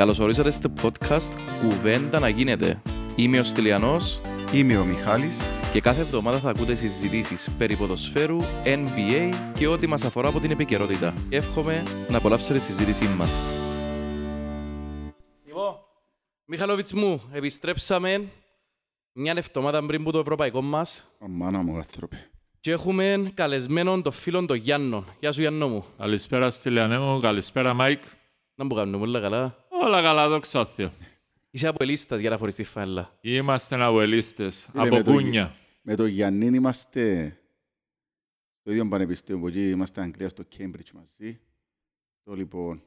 Καλώς ορίσατε στο podcast «Κουβέντα να γίνεται». Είμαι ο Στυλιανός Είμαι ο Μιχάλης. και κάθε εβδομάδα θα ακούτε συζητήσεις περί ποδοσφαίρου, NBA και ό,τι μας αφορά από την επικαιρότητα. Εύχομαι να απολαύσετε τη συζήτησή μας. Λοιπόν, Μιχαλόβιτς μου, επιστρέψαμε μια εβδομάδα πριν που το ευρωπαϊκό μας Αμάνα μου, άνθρωπε. και έχουμε καλεσμένον τον φίλον τον Γιάννο. Γεια σου Γιάννο μου. Καλησπέρα Στυλιανέ μου, καλησπέρα Μάικ. Να μου κάνουμε όλα καλά. Όλα καλά, δόξα τω Θεώ. Είσαι από ελίστας για να φορείς τη φάλα. Είμαστε αβουελίστες, Φίλε, από με το κούνια. Με το Γιάννη είμαστε στο ίδιο πανεπιστήμιο που εκεί είμαστε Αγγλία στο Cambridge μαζί. Το λοιπόν,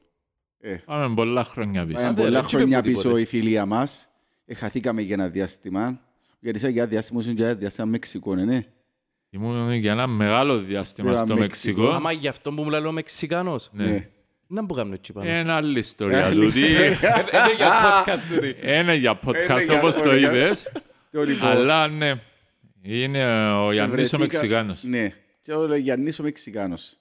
ε, Πάμε πολλά χρόνια πίσω. πάμε Άντε, ρε, πολλά έτσι χρόνια είπε πίσω τίποτε. η φιλία μας. Ε, χαθήκαμε για ένα διάστημα. Γιατί σε για διάστημα ήσουν για διάστημα Μεξικό, ναι, ναι. Ήμουν για ένα μεγάλο διάστημα Era στο Mexico. Μεξικό. Άμα γι' αυτό που μου λέει ο Μεξικάνος. Ναι. Να μου κάνουμε έτσι πάνω. Είναι άλλη ιστορία Άλλη τούτη. ιστορία. Είναι για podcast τούτη. Είναι για Είναι podcast για όπως το podcast. είδες. Το λοιπόν, Αλλά ναι, είναι ο Γιάννης ο βρεθήκα- Μεξικάνος. Ναι, και ο Γιάννης ο Μεξικάνος. Το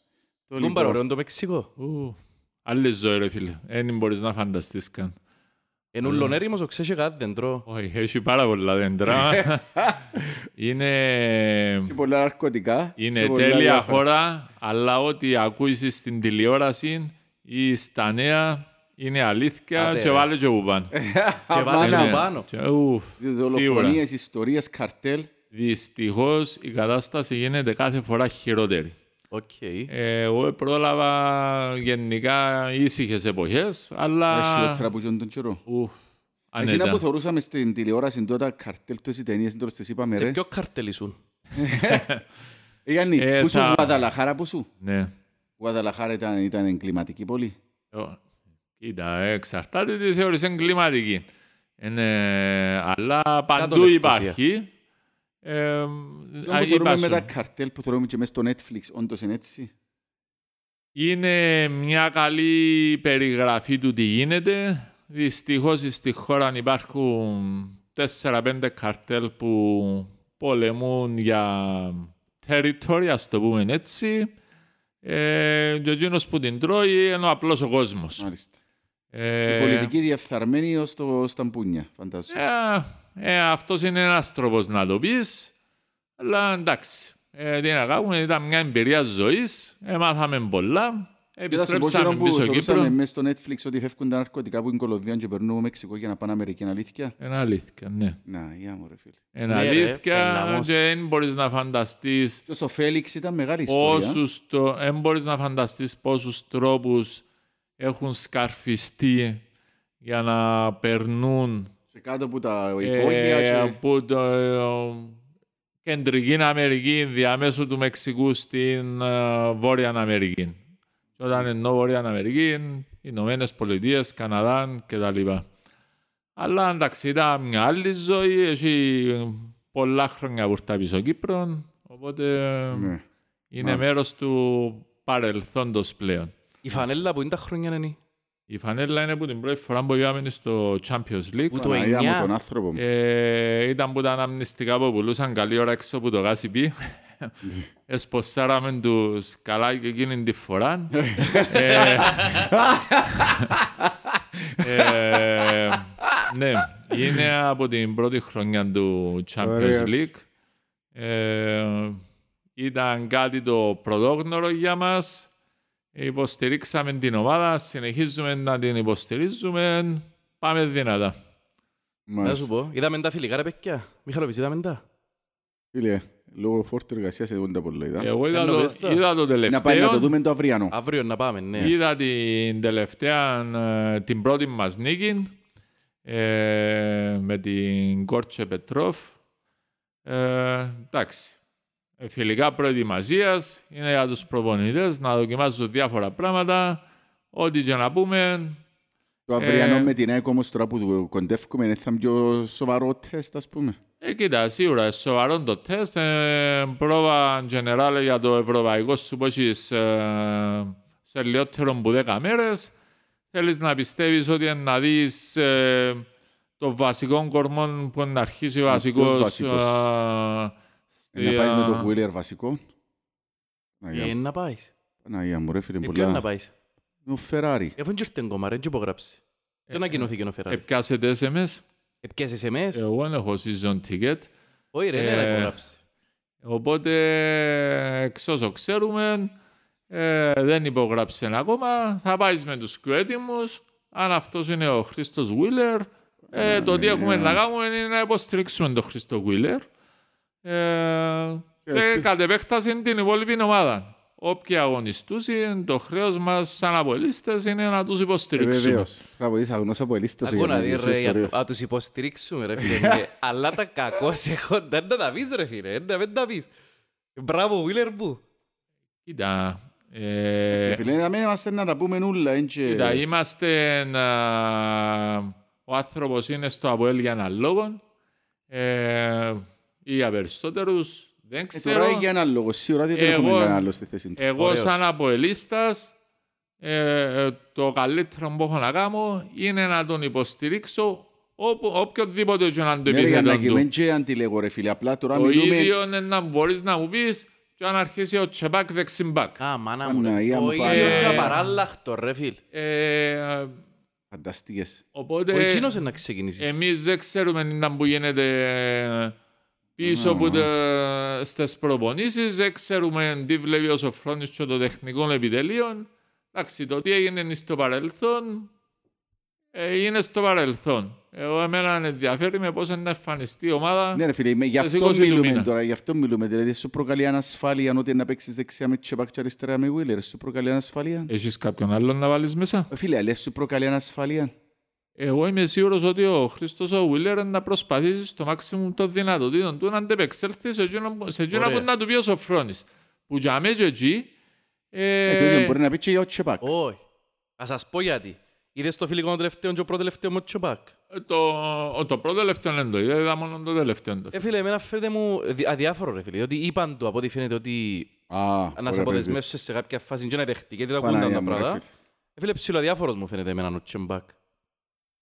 Πού λοιπόν, παρωρέον το Μεξικό. Ου, Άλλη ζωή ρε φίλε. Δεν μπορείς να φανταστείς καν. Εν ούλον έρημος ο ξέσαι κάτι δέντρο. Όχι, έχει πάρα πολλά δέντρα. Είναι... και πολλά ναρκωτικά. Είναι και πολλά τέλεια διάφορα. χώρα, αλλά ό,τι ακούσεις στην τηλεόραση ή στα νέα είναι αλήθεια Άντε, και ρε. βάλε και που πάνε. Και βάλες Αμάνα. το πάνω. Και, ουφ, Σίγουρα. Δολοφονίες, ιστορίες, καρτέλ. Δυστυχώς η κατάσταση γίνεται κάθε φορά χειρότερη. Οκ. Ε, Εγώ πρόλαβα γενικά ήσυχες εποχές, αλλά... Χειρότερα που ζουν τον καιρό. Ουφ, Εκείνα που ανέτα. θεωρούσαμε στην τηλεόραση τότε, καρτέλ τόσες ταινίες, τώρα στις είπαμε Σε ρε. ποιο καρτέλ ήσουν; Ε, Γιάννη, Ε, πού σου θα- Γουαδαλαχάρα, πού σου; Ναι. Γουαδαλαχάρα ήταν, ήταν εγκληματική πόλη. Ω, Κοίτα, εξαρτάται τι θεωρείς εγκληματική. Είναι, αλλά παντού Λευκοσία. υπάρχει. Ε, Αυτό που θεωρούμε είπα με τα σου, καρτέλ που θεωρούμε και μέσα στο Netflix, όντως είναι έτσι. είναι μια καλή περιγραφή του τι γίνεται. Δυστυχώς στη χώρα υπάρχουν 4-5 καρτέλ που πολεμούν για territory, ας το πούμε έτσι. Ε, και ο εκείνος που την τρώει είναι ο απλός ο κόσμος. Μάλιστα. Ε, Η πολιτική διεφθαρμένη ως το Σταμπούνια, φαντάζομαι. Ε, ε, αυτός είναι ένας τρόπος να το πεις, αλλά εντάξει. Ε, τι να κάνουμε, ήταν μια εμπειρία ζωής, έμαθαμε πολλά, Και θα σου πω επιστρέψαμε εκείνο που πίσω θεωρούσαμε Κύπρο. μέσα στο Netflix ότι φεύγουν τα ναρκωτικά που είναι Κολομβία και περνούν Μεξικό για να πάνε Αμερική, είναι αλήθεια; Είναι αλήθεια, ναι. Να, για μου ρε φίλε. Είναι Ναι, ρε, αλήθεια πελαμός. και δεν μπορείς να φανταστείς Και ο Φέληξ ήταν μεγάλη ιστορία. πόσους, το, δεν μπορείς να φανταστείς πόσους τρόπους έχουν σκαρφιστεί για να περνούν Σε κάτω από τα υπόγεια ε, και... από το ε, κεντρική Αμερική διαμέσου του Μεξικού στην ε, Βόρεια Αμερική. Και όταν εννοώ Βόρεια Αμερική, Ηνωμένε Πολιτείε, Καναδά κτλ. Αλλά εντάξει, ήταν μια άλλη ζωή, έχει πολλά χρόνια που ήρθα πίσω Κύπρο, οπότε Ναι. είναι Μάλιστα. μέρος του παρελθόντος πλέον. Η φανέλα που είναι τα χρόνια είναι. Η φανέλα είναι που την πρώτη φορά που πήγαμε στο Champions League. Που το Παναγία μου εννιά. τον άνθρωπο μου. Ε, ήταν που τα αναμνηστικά που πουλούσαν καλή ώρα έξω από το γάσιπι. Εσποσάραμε τους καλά και εκείνη τη φορά. ε, ε, ναι, είναι από την πρώτη χρονιά του Champions Ωραίος. League. Ε, ήταν κάτι το πρωτόγνωρο για μας. Υποστηρίξαμε την ομάδα, συνεχίζουμε να την υποστηρίζουμε. Πάμε δυνατά. Να Μάλιστα. σου πω, είδαμε τα φιλικά ρε παιδιά. Μιχαλοβιτς, είδαμε τα. Φίλε, λόγω φόρτου εργασίας δεν τα πολλά είδα. Εγώ είδα Ενώ το, πες τα. είδα το Να πάει να το τελευταίο. δούμε το αυριανό. Αύριο να πάμε, ναι. Είδα την τελευταία, ε, την πρώτη μας νίκη ε, με την Κόρτσε Πετρόφ. Ε, εντάξει. Ε, Φιλικά προετοιμασίας είναι για τους προπονητές να δοκιμάζουν διάφορα πράγματα. Ό,τι και να πούμε, Το αυριανό Ε, με την ΑΕΚ όμως τώρα που κοντεύουμε είναι θα είναι πιο σοβαρό τεστ ας πούμε. Ε, κοίτα, σίγουρα σοβαρό το τεστ. Ε, πρόβα γενεράλ για το ευρωπαϊκό σου που έχεις ε, σε λιγότερο από 10 μέρες. Θέλεις να πιστεύεις ότι να δεις ε, το βασικό κορμό που να αρχίσει ο ποιος βασικός. βασικός; ε, Ε, Να πάεις με το Wheeler βασικό. Ε, Παναγία να πάεις. Παναγία μου ρε φίλε Ε, ποιον να πολλά. πάεις; Ο Ferrari. Εφού και ήρθε ακόμα, ρε, και υπογράψει. Δεν ανακοινώθηκε ο Φεράρι. Επιάσετε SMS. Επιάσεις εμές. Εγώ δεν έχω season ticket. Όχι ρε, δεν ε, υπογράψει. Οπότε, εξ όσο ξέρουμε, ε, δεν υπογράψε ακόμα. Θα πάεις με τους πιο έτοιμους. Αν αυτός είναι ο Χρήστος Βίλερ, ε, το τι έχουμε να κάνουμε είναι να υποστηρίξουμε τον Χρήστο Βίλερ. Ε, και κατ' επέκταση την υπόλοιπη ομάδα. Όποιοι αγωνιστούσαν, το χρέος μας σαν αποελίστες είναι να τους Ε, υποστηρίξουμε. Βεβαίως. Μπράβο, είσαι αγνός από ελίστας Ακούω να δει ρε, για- να τους υποστηρίξουμε ρε φίλε. Και- Αλλά τα κακώς έχοντα, δεν τα πεις ρε φίλε, δεν δεν τα πεις. Μπράβο, Βίλερ μου. Κοίτα, ε, Φίλε, να μην είμαστε να τα πούμε όλα. εν και- κοίτα, είμαστε... α, ο άνθρωπος είναι στο Αποέλ για έναν λόγο. Ε, ή για περισσότερους, δεν Ε, ξέρω. Τώρα για έναν λόγο, σίγουρα δεν Εγώ- έχουμε κανένα άλλο στη θέση τους. Εγώ Ωραίος. σαν αποελίστας, ε, το καλύτερο που έχω να κάνω είναι να τον υποστηρίξω όπου, οποιοδήποτε και να το Ναι, ρε, για να επιθέτω κοιμήν του. και αντιλέγω ρε φίλε, απλά τώρα Το μιλούμε... ίδιο είναι να μπορείς να μου πεις και αν αρχίσει ο Τσεπάκ δεξιμπάκ. Α, μάνα μου ρε. Παναγία μου, Το ίδιο Παναγία. και απαράλλαχτο ρε φίλ. Ε, Φανταστικές. Ο οπότε εκείνος είναι να ξεκινήσει. εμείς δεν ξέρουμε τι που γίνεται πίσω από τα, στις προπονήσεις, δεν ξέρουμε τι βλέπει ο Σοφρόνης και το τεχνικό επιτελείο. Εντάξει, το τι έγινε είναι στο παρελθόν, ε, είναι στο παρελθόν. Εγώ εμένα με ενδιαφέρει με πώς να εμφανιστεί η ομάδα. Ναι ρε φίλε, με- γι' στις αυτό 20 του μιλούμε μήνα. τώρα, γι' αυτό μιλούμε. Δηλαδή σου προκαλεί ανασφάλεια ότι να παίξεις δεξιά με Τσεπάκ και αριστερά με Βίλερ. Σου προκαλεί ανασφάλεια. Έχεις κάποιον άλλον να βάλεις μέσα; Ε, Φίλε, λες σου προκαλεί ανασφάλεια. Εγώ είμαι σίγουρος ότι ο Χρήστος ο Βίλερ να προσπαθήσει στο maximum των δυνατοτήτων του να αντεπεξέλθει σε εκείνο που- σε εκείνο Ωραία. που να του πει ο Σοφρόνης. Που για μένα και εκεί... ε, Ε, το ίδιο μπορεί να πει και για ο Τσεπάκ. Όχι. Θα σας πω γιατί. Είδες το φιλικό των τελευταίων και ο πρώτο τελευταίο με ο Τσοπάκ. το, ο- το πρώτο τελευταίο δεν το είδα, είδα μόνο το τελευταίο. το. Ε, φίλε, εμένα φαίνεται μου δι- αδιάφορο, ρε φίλε. Διότι είπαν του από ό,τι φαίνεται ότι Α, να σε ωραία, αποδεσμεύσεις σε κάποια φάση και να δεχτεί. Γιατί τα Παναγία ακούνταν τα μου, ρε πράγματα. φίλε. Ε, φίλε, ψιλοαδιάφορος μου φαίνεται εμένα ο Τσεμπάκ.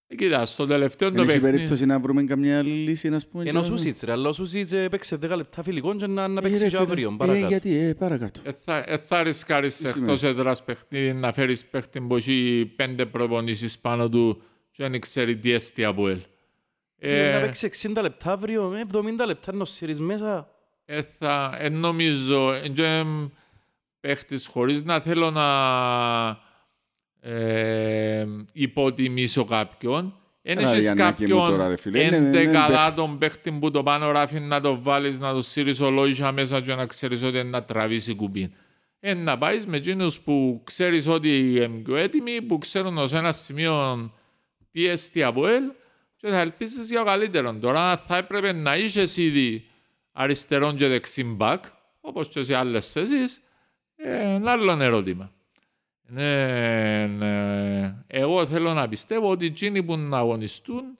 Ε, Κοίτα, στο τελευταίο το Δεν έχει παιχνίδι... περίπτωση να βρούμε καμιά άλλη λύση, να πούμε. Ενώ ο και- Σούσιτς, ρε, αλλά ο Σούσιτς έπαιξε 10 λεπτά φιλικό και να, να Ε, παίξεις ρε και φίλε, αύριο, ε, παρακάτω. γιατί, ε, παρακάτω. Ε, θα, ε, θα ρισκάρεις Τι εκτός έδρας παιχνίδι να φέρεις παίχτη που έχει πέντε προπονήσεις πάνω του και δεν ξέρει τι έστει από ελ. Φίλε, Να Ε, παίξεις 60 λεπτά αύριο, ε, 70 λεπτά να σύρεις μέσα. ε, θα, ε, νομίζω, ε, και, εμ, παίχτης χωρίς να θέλω να ε, υποτιμήσω κάποιον. Εν Έλα, έχεις Γιαννάκη μου, κάποιον τώρα, ρε φίλε. Είναι- είναι εντεκαδάτον παίχτη που το πάνω ράφει να το βάλεις, να το σύρεις ολόγια μέσα και να ξέρεις ότι είναι να τραβήσει κουμπί. Ε, να πάεις με εκείνους που ξέρεις ότι είναι πιο έτοιμοι, που ξέρουν ως ένα σημείο τι έστει από ελ και θα ελπίσεις για καλύτερο. Τώρα θα έπρεπε να είσαι ήδη αριστερόν και δεξιν μπακ, όπως και σε άλλες θέσεις, ε, ένα άλλο ερώτημα. Ναι, ναι. Εγώ θέλω να πιστεύω ότι εκείνοι που να αγωνιστούν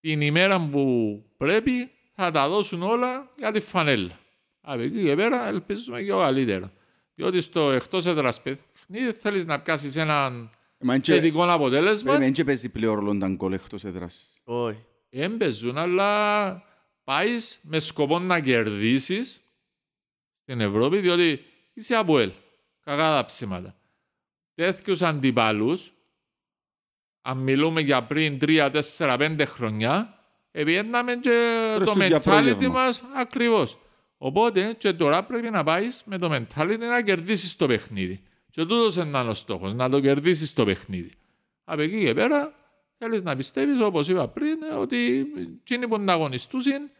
την ημέρα που πρέπει θα τα δώσουν όλα για τη φανέλα. Από εκεί και πέρα ελπίζουμε και το καλύτερο. Διότι στο εκτός έδρας παιχνίδι θέλεις να πιάσεις έναν Ε, Μα είναι και- θετικό αποτέλεσμα. Περίμενε, δεν παίζει πλέον ρόλο τα γκολ εκτός έδρας. Όχι. Έμπαιζουν, αλλά πάεις με σκοπό να κερδίσεις στην Ευρώπη, διότι είσαι από ελ. Κακά τα ψήματα. Τέτοιου αντιπάλους, αν μιλούμε για πριν 3, 4, 5 χρονιά, επιέναμε και Προς το τους για mentality πρόγευμα. μας ακριβώς. Οπότε και τώρα πρέπει να πάεις με το mentality να κερδίσεις το παιχνίδι. Και τούτος είναι ο στόχος, να το κερδίσεις το παιχνίδι. Από εκεί και πέρα θέλεις να πιστεύεις, όπως είπα πριν, ε, ότι εκείνοι που να αγωνιστούσαν,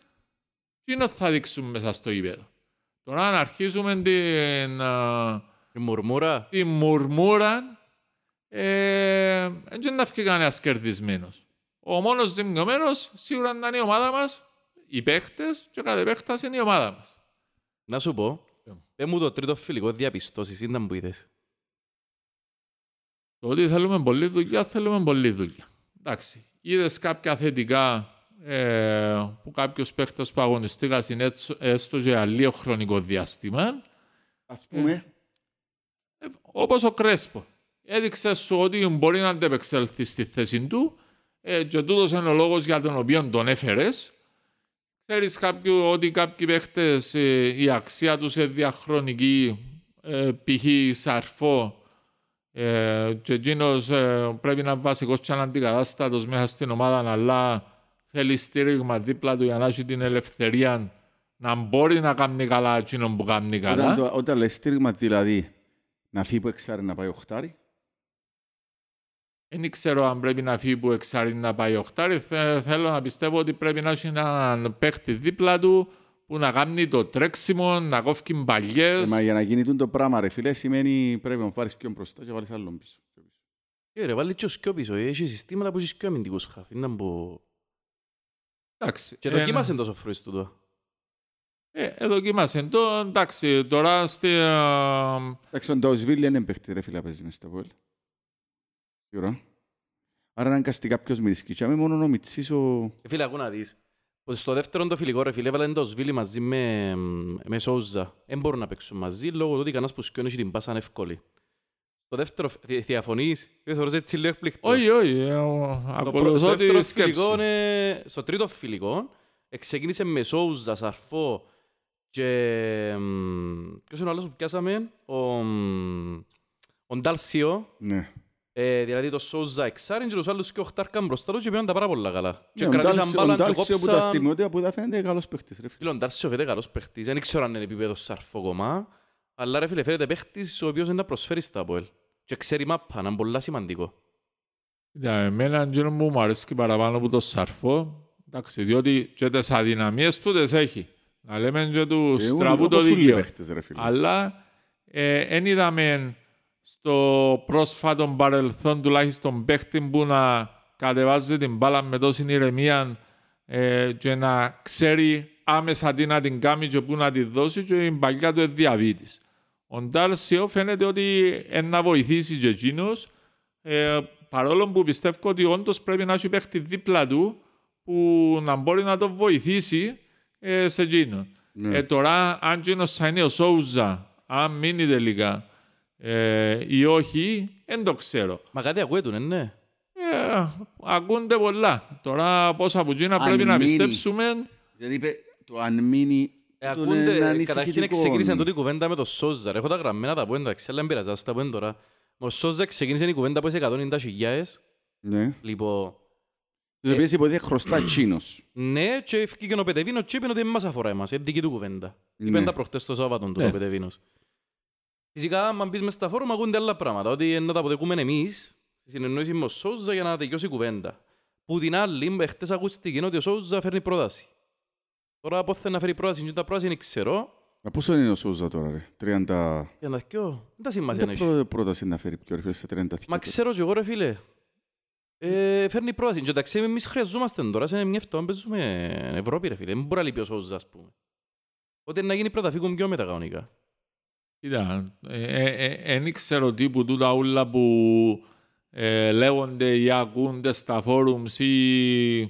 εκείνος θα δείξουν μέσα στο γήπεδο. Τώρα αν αρχίσουμε την, α, Η μουρμούρα. τη μουρμούρα, ε, δεν θα βγει κανένας κερδισμένος. Ο μόνος ζημιωμένος σίγουρα να είναι η ομάδα μας, οι παίχτες και κάθε παίχτας είναι η ομάδα μας. Να σου πω, Ε. πέ μου το τρίτο φιλικό διαπιστώσεις ήταν που είδες. Το ότι θέλουμε πολλή δουλειά, θέλουμε πολλή δουλειά. Εντάξει, είδες κάποια θετικά ε, που κάποιος παίχτες που αγωνιστήκας έστω για λίγο χρονικό διάστημα, Ας πούμε, Ε, όπως ο Κρέσπο. Έδειξε σου ότι μπορεί να αντεπεξέλθει στη θέση του ε, και τούτος είναι ο λόγος για τον οποίο τον έφερες. Ξέρεις κάποιο, ότι κάποιοι παίχτες ε, η αξία τους είναι διαχρονική, ε, π.χ. Σαρφό, Ε, και εκείνος ε, πρέπει να είναι βασικός και αντικατάστατος μέσα στην ομάδα, αλλά θέλει στήριγμα δίπλα του για να έχει την ελευθερία να μπορεί να κάνει καλά εκείνον που κάνει Όταν, καλά. το, όταν λες στήριγμα, δηλαδή, να φύγει που εξάρει να πάει οχτάρι. Δεν ξέρω αν πρέπει να φύγει που εξάρει να πάει οχτάρι. Θε- θέλω να πιστεύω ότι πρέπει να έχει έναν παίχτη δίπλα του που να κάνει το τρέξιμο, να κόφει Ε, μπαλιές. μα για να γίνει τούτο το πράγμα, ρε φίλε, σημαίνει πρέπει να πάρεις πιο μπροστά και βάλεις άλλον πίσω. Ε, ρε, βάλει και ο σκιο πίσω. Έχει συστήματα που έχεις σκιο αμυντικούς χαφ. Είναι που... Εντάξει, Και ε, δοκίμασε τόσο φρούις τούτο. Ε, ε, δοκίμασε το. Εντάξει, τώρα στη, ε, Εντάξει, ο Νταουσβίλ δεν είναι παίχτη, ρε φίλε, παίζει μες στα πόλη. Σίγουρα. Άρα αναγκαστικά ποιος μυρισκεί. Και μόνο ο Μιτσής ο... Ε, Φίλε, ακού να δεις. Ότι Στο δεύτερο το φιλικό, ρε φίλε, έβαλαν το Σβίλι μαζί με, με Σόουζα. Δεν μπορούν να παίξουν μαζί, λόγω του ότι κανένας που σκιώνει την πάσαν εύκολη. Στο δεύτερο, θυ- διαφωνείς, δεν θεωρείς έτσι λίγο εκπληκτό. όχι, όχι, ε, ο- Στο προ- ακολουθώ στο τη δεύτερο σκέψη. φιλικό, ε, στο τρίτο φιλικό, ξεκίνησε με Σόουζα, Σαρφό και... μ, Ποιος είναι ο άλλος που πιάσαμε, ο, μ, ο Ντάλσιο, Ναι. ε, δηλαδή το Σόουζα εξάριν και τους άλλους και οχτάρκαν μπροστά τους και πήγαν τα πάρα πολλά καλά. Και Ναι, ο κρατήσαν Ντάλσιο- ο μπάλαν και Ντάλσιο που τα κόψαν... στιγμιότυπα που τα φαίνεται καλός παίχτης, ρε φίλε. Φίλε, ο Ντάλσιο φαίνεται καλός παίχτης. Δεν ξέρω αν είναι επίπεδο Σαρφό κομμά, αλλά ρε φίλε φαίνεται παίχτης ο οποίος είναι να προσφέρει στα ΑΠΟΕΛ. Και ξέρει μάπα, να είναι πολλά σημαντικό. Για εμένα εκείνο που μου αρέσει παραπάνω από το σαρφό, εντάξει, διότι και τις αδυναμίες του τις έχει. Να λέμε και του Ε, στραβού το όπως όλοι οι δίκαιο. παίχτες, ρε φίλε. Αλλά δεν είδαμε στο πρόσφατο παρελθόν τουλάχιστον παίχτη που να κατεβάζει την μπάλα με τόση ηρεμία ε, και να ξέρει άμεσα τι να την κάνει και πού να τη δώσει και η παλιά του είναι διαβήτης. Ο Ντάλσιο φαίνεται ότι είναι να βοηθήσει και εκείνος ε, παρόλο που πιστεύω ότι όντως πρέπει να έχει παίχτη δίπλα του που να μπορεί να τον βοηθήσει ε, σε εκείνον. Ναι. Ε, τώρα, αν εκείνος θα είναι ο Σόουζα, αν μείνει τελικά ε, ή όχι, δεν το ξέρω. Μα κάτι ακούεται, ναι, ναι. Ε, ακούνται πολλά. Τώρα πόσα από εκείνα Αν πρέπει να μείνει. πιστέψουμε. Δηλαδή είπε το αν μείνει... Ε, τούτο είναι ακούνται, ανησυχητικό. καταρχήν ξεκίνησε τούτη η κουβέντα με το Σόζα. ρε. Έχω τα γραμμένα τα πω εντάξει, αλλά δεν πειράζει, ας τα πω τώρα. Ο Σόζα ξεκίνησε η κουβέντα που είσαι 190 χιλιάες. Ναι. Λοιπόν, Τις οποίες υποτίθεται χρωστά τσίνος. ναι, και ευκήκε ο Πετεβίνος και είπε ότι δεν μας αφορά εμάς, είναι δική του κουβέντα. Ναι. Είπε τα προχτές το Σάββατο του Ναι. ο Πετεβίνος. Φυσικά, αν μπεις μες στα φόρουμ, ακούνται άλλα πράγματα, ότι να τα αποδεκούμε εμείς, στη συνεννόηση με ο Σόζα για να τελειώσει η κουβέντα. Που την άλλη, χτες ακούστηκε ότι ο Σόζα φέρνει πρόταση. Τώρα πότε να φέρει πρόταση, και τα πρόταση δεν ξέρω. Μα πόσο είναι ο Σόουζα τώρα, ρε; 30... Για να δω, δεν τα σημασία Δεν έχει. πρό- πρόταση να φέρει πιο, ρε φίλε, στα 30 Μα ξέρω και εγώ ρε φίλε. Ε, φέρνει πρόταση. Και εντάξει, εμείς χρειαζόμαστε τώρα σε μια εβδομάδα παίζουμε Ευρώπη ρε φίλε. Δεν μπορεί να λείπει ο Σόζα, ας πούμε. Οπότε να γίνει πρώτα φύγουν πιο μετά κανονικά. Κοίτα, δεν ξέρω τι που τούτα ούλα που ε, λέγονται ή ακούνται στα φόρουμς ή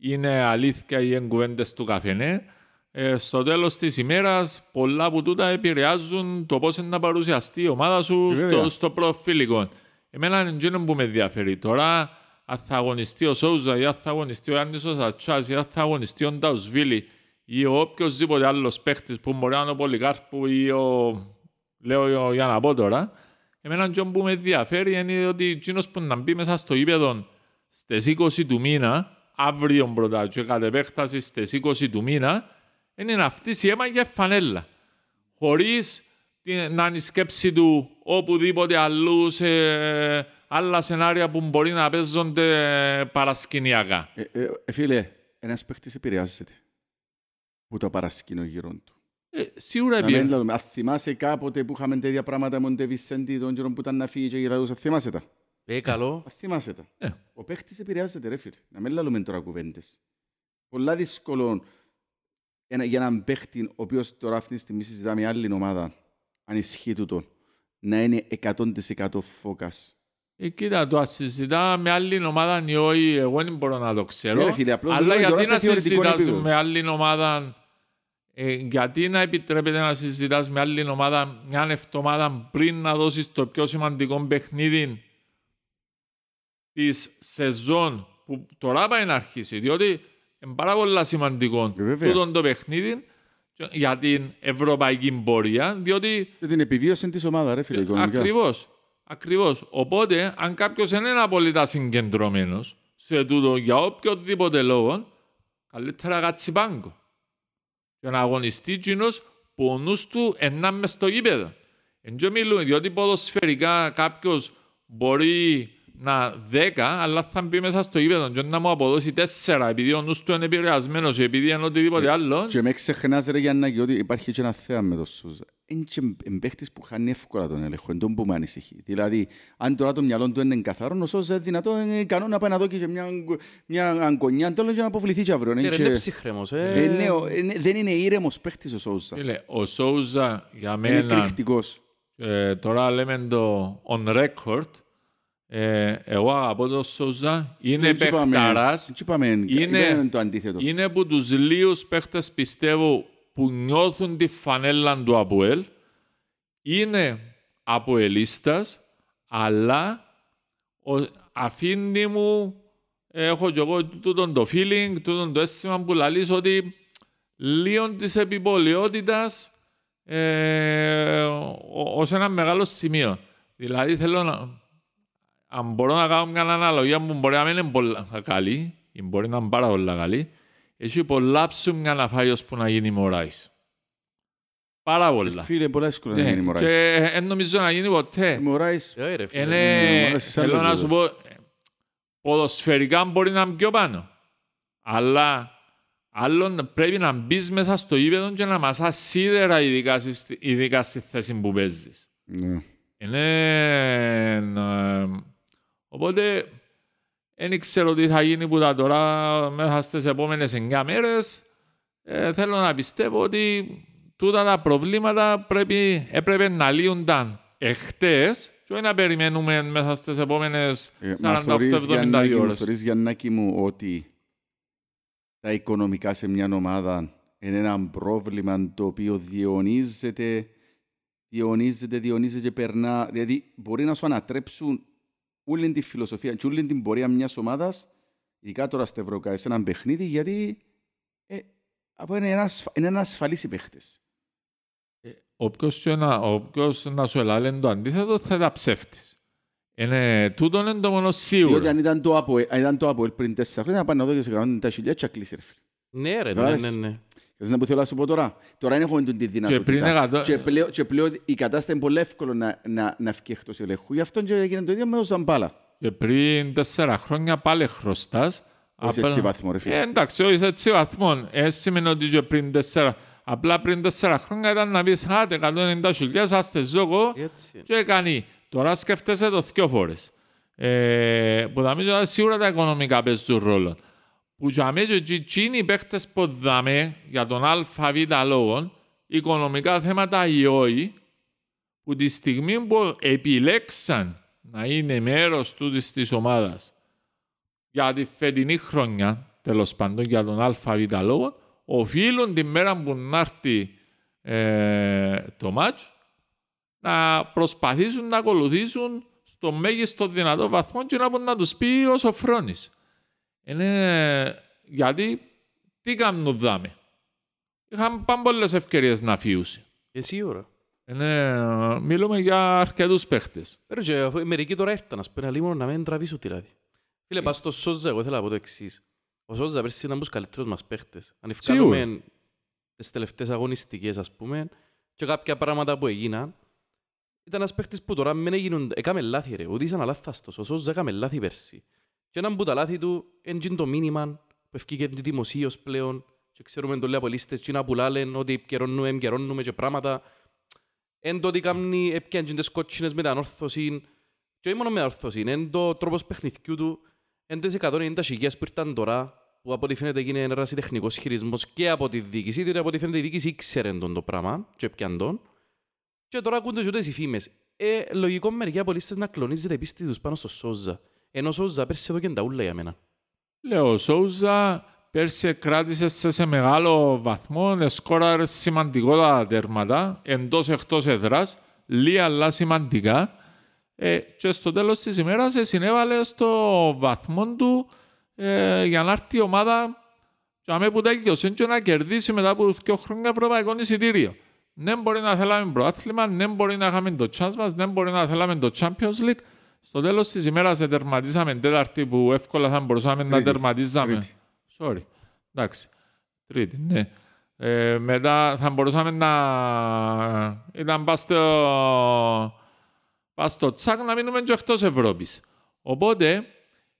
είναι αλήθεια ή είναι κουβέντες του καφενέ. Ε, στο τέλος της ημέρας, πολλά από τούτα επηρεάζουν το πώς είναι να παρουσιαστεί η ομάδα σου Ε, βέβαια. στο, στο προφίλικο. Εμένα είναι εκείνο που με ενδιαφέρει. Τώρα, αν θα αγωνιστεί ο Σόουζα ή αν θα αγωνιστεί ο Ιάννης ο Σατσάς ή αν θα αγωνιστεί ο Νταουσβίλη ή ο οποιοσδήποτε άλλος παίχτης που μπορεί να είναι ο Πολυκάρπου ή ο... Λέω για να πω τώρα. Εμένα αυτό που με ενδιαφέρει είναι ότι εκείνος που να μπει μέσα στο ύπεδο στις 20 του μήνα, αύριο πρώτα και κατ' επέκταση στις 20 του μήνα, είναι αυτή η αίμα για φανέλα. Χωρίς την- να είναι η σκέψη του οπουδήποτε αλλού σε άλλα σενάρια που μπορεί να παίζονται παρασκηνιακά. Ε, ε, ε, φίλε, ένας παίχτης επηρεάζεται που το παρασκήνω γύρω του. Ε, σίγουρα Να μην επί... λέμε, αν θυμάσαι κάποτε που είχαμε τέτοια πράγματα με τον Ντεβισέντη τον καιρό που ήταν να φύγει και γελαδούσε, θυμάσαι τα; Ε, καλό. Αν θυμάσαι τα; Ε. Ο παίχτης επηρεάζεται ρε φίλε. Να μην λέμε τώρα κουβέντες. Πολλά δύσκολο ένα, για έναν παίχτη ο οποίος τώρα αυτή τη στιγμή συζητά με άλλη ομάδα αν ισχύει τούτο να είναι 100% φόκας. Ε, κοίτα, το ας συζητά με άλλη ομάδα ή όχι, εγώ δεν μπορώ να το ξέρω. Ναι, ρε φίλε, απλώς Αλλά μιλούμε τώρα γιατί σε να θεωρητικό συζητάς επίπεδο. με άλλη ομάδα, ε, γιατί να επιτρέπεται να συζητάς με άλλη ομάδα μια εβδομάδα πριν να δώσεις το πιο σημαντικό παιχνίδι της σεζόν που τώρα πάει να αρχίσει, διότι είναι πάρα πολύ σημαντικό Ε, βέβαια. τούτο το παιχνίδι για την ευρωπαϊκή πορεία, διότι Και την επιβίωση της ομάδας ρε φίλε, οικονομικά. Ακριβώς. Ακριβώς. Οπότε, αν κάποιος δεν είναι απολύτως συγκεντρωμένος σε τούτο για οποιοδήποτε λόγο, καλύτερα κάτσει πάγκο. Για να αγωνιστεί εκείνος που ο νους του ενά μες στο γήπεδο. Εν και μιλούμε, διότι ποδοσφαιρικά κάποιος μπορεί να δέκα, αλλά θα μπει μέσα στο γήπεδο και να μου αποδώσει τέσσερα, επειδή ο νους του είναι επηρεασμένος ή επειδή είναι οτιδήποτε άλλο. Και με ξεχνάς ρε Γιάννα, ότι υπάρχει και ένα θέμα με το Σούζα. Είναι και παίχτης που χάνει εύκολα τον έλεγχο, είναι τον που με ανησυχεί. Δηλαδή, αν τώρα το μυαλό του είναι καθαρό, ο Σούζα είναι δυνατό, είναι ικανό να πάει να δω και μια, μια αγκονιά, τέλος και να αποβληθεί και αύριο. Είναι και- είναι ψυχρέμος, Ε, ε. ναι, ο- ε, ναι, δεν είναι ήρεμος παίχτης ο Σούζα. Φίλε, ο Σόουζα για Είναι μένα, εκρηκτικός. ε, τώρα λέμε το on record, ε, εγώ αγαπώ τον Σόουζα, είναι Έτσι είπαμε- παιχταράς, έτσι είπαμε, είναι- είπαμε το αντίθετο. είναι από τους λίγους παίχτες πιστεύω που νιώθουν τη φανέλα του Αποέλ, είναι αποελίστας, αλλά ο, αφήνει μου, έχω και εγώ τούτον το feeling, τούτον το αίσθημα που λαλείς ότι λίγο της επιπολαιότητας ε, ω- ως ένα μεγάλο σημείο. Δηλαδή θέλω να, αν μπορώ να κάνω μια αναλογία που μπορεί να μην είναι πολλά καλή, ή μπορεί να είναι πάρα πολλά καλή, έχει πολλά ψούμια να φάει ώσπου να γίνει Μωράης. Πάρα πολλά. Φίλε, πολλά δύσκολο να Ναι, γίνει Μωράης. και δεν νομίζω να γίνει ποτέ. Μωράης, Ε, ρε, φίλε. Είναι, Μωράης σε άλλο θέλω να επίπεδο. σου πω, ε, ποδοσφαιρικά μπορεί να είναι πιο πάνω. Αλλά άλλον πρέπει να μπεις μέσα στο γήπεδο και να μασάς σίδερα ειδικά, στη- ειδικά στη θέση που παίζεις. ναι. Είναι... ε, οπότε, δεν ξέρω τι θα γίνει που τα τώρα μέσα στις επόμενες 9 μέρες. Ε, θέλω να πιστεύω ότι τούτα τα προβλήματα πρέπει, έπρεπε να λύονταν εχθές και όχι να περιμένουμε μέσα στις επόμενες Ε, μα 48-72 θωρείς, Γιαννάκη μου, ώρες. θωρείς, Γιαννάκη μου ότι τα οικονομικά σε μια ομάδα είναι ένα πρόβλημα το οποίο διονύζεται, διονύζεται, διονύζεται και περνά. Δηλαδή μπορεί να σου ανατρέψουν όλη τη φιλοσοφία και όλη την πορεία μιας ομάδας, ειδικά τώρα στα Ευρωκά, σε ένα παιχνίδι, γιατί ε, από είναι, ένας, ασφα- είναι ένας ασφαλής οι παίχτες. Όποιος, και να, όποιος να σου ελάλει το αντίθετο θα ήταν ψεύτης. Είναι, τούτο είναι το μόνο Διότι σίγουρο. αν ήταν το Αποέλ, αν ήταν το Αποέλ πριν τέσσερα χρόνια, να πάνε να δω και σε 150 χιλιάδες και να κλείσει, ρε φίλε. Ναι, ρε, Κατάλαβες. ναι, ναι, ναι. Ξέρεις να που θέλω να σου πω τώρα; Τώρα δεν έχουμε τη δυνατότητα. πριν εκατό- και, πλέον, και πλέον η κατάσταση είναι πολύ εύκολο να, να, να φύγει εκτός ελέγχου. Γι' αυτό και έγινε το ίδιο με το Ζαμπάλα. Και πριν τέσσερα χρόνια πάλι χρωστάς. Όχι Απλά- έτσι βαθμό, ρε φίλε. Ε, εντάξει, όχι σε έτσι βαθμό. Ε, σημαίνει ότι και πριν τέσσερα... Απλά πριν τέσσερα χρόνια ήταν να πεις «Άτε, 190.000, άστε ζώγο» Έτσι. και κάνει. Τώρα σκέφτεσαι το δυο φορές. Ε, που θα μιλήσω σίγουρα τα οικονομικά παίζουν ρόλο. Που για μένα και εκείνοι οι παίχτες που δάμε για τον ΑΒ λόγο, οικονομικά θέματα ή όχι, που τη στιγμή που επιλέξαν να είναι μέρος τούτης της ομάδας για τη φετινή χρονιά, τέλος πάντων για τον ΑΒ λόγο, οφείλουν τη μέρα που να έρθει ε, το μάτς να προσπαθήσουν να ακολουθήσουν στο μέγιστο δυνατό βαθμό και να μπορούν να τους πει ο Σοφρόνης. Είναι γιατί τι κάνουν δάμε. Είχαν πάρα πολλές ευκαιρίες να φύγουν. Εσύ ώρα. Είναι, μιλούμε για αρκετούς παίχτες. Ρε, και αφού μερικοί τώρα έρθαν, ας πούμε, λίγο να μην τραβήσουν δηλαδή. Φίλε, πας στο Σόζα, εγώ ήθελα να πω το εξής. Ο Σόζα πέρσι ήταν από τους καλύτερους μας παίχτες. Αν ευκάλουμε τις τελευταίες αγωνιστικές, ας πούμε, και κάποια πράγματα που έγιναν, ήταν ένας παίχτης που τώρα μην έγιναν, έκαμε λάθη ρε, ούτε ήσαν αλάθαστος. Ο Σόζα έκαμε λάθη πέρσι. Και έναν που τα λάθη του, είναι το μήνυμα που ευκήκε δημοσίως πλέον και ξέρουμε το λέει από λίστες και να πουλάλεν ότι επικαιρώνουμε, επικαιρώνουμε και πράγματα. Εν το ότι κάνει έπιαν και τις κότσινες με την ανόρθωση και όχι μόνο με την ανόρθωση, εν το τρόπος παιχνιδιού του, εν τις 190 χιλιάς που ήρθαν τώρα, που από ό,τι φαίνεται έγινε ένας τεχνικός χειρισμός και από τη διοίκηση, διότι από ό,τι φαίνεται η διοίκηση ήξερε τον το πράγμα και έπιαν τον. Και τώρα ακούνται και όλες οι φήμες. Ε, λογικό μερικοί απολύστες να κλονίζεται η πίστη τους πάνω στο Σόζα. Ενώ ο Σόζα πέρσι εδώ και τα ούλα για μένα. Λέω, ο Σόουζα πέρσι κράτησε σε, σε μεγάλο βαθμό, σκόραρε σημαντικότατα τέρματα, εντός εκτός έδρας, λίγα αλλά σημαντικά. Ε, και στο τέλος της ημέρας ε, συνέβαλε στο βαθμό του ε, για να έρθει η ομάδα και αμέ που τέλειωσε και να κερδίσει μετά από δύο χρόνια ευρωπαϊκό εισιτήριο. ναι μπορεί να θέλαμε προάθλημα, ναι μπορεί να είχαμε το chance μας, ναι μπορεί να θέλαμε το Champions League. Στο τέλος της ημέρας τερματίσαμε τέταρτη που εύκολα θα μπορούσαμε να Τρίτη. τερματίζαμε. Τρίτη. Sorry. Εντάξει. Τρίτη, ναι. Ε, μετά θα μπορούσαμε να... Ήταν πας στο... Πας στο τσάκ να μείνουμε και εκτός Ευρώπης. Οπότε,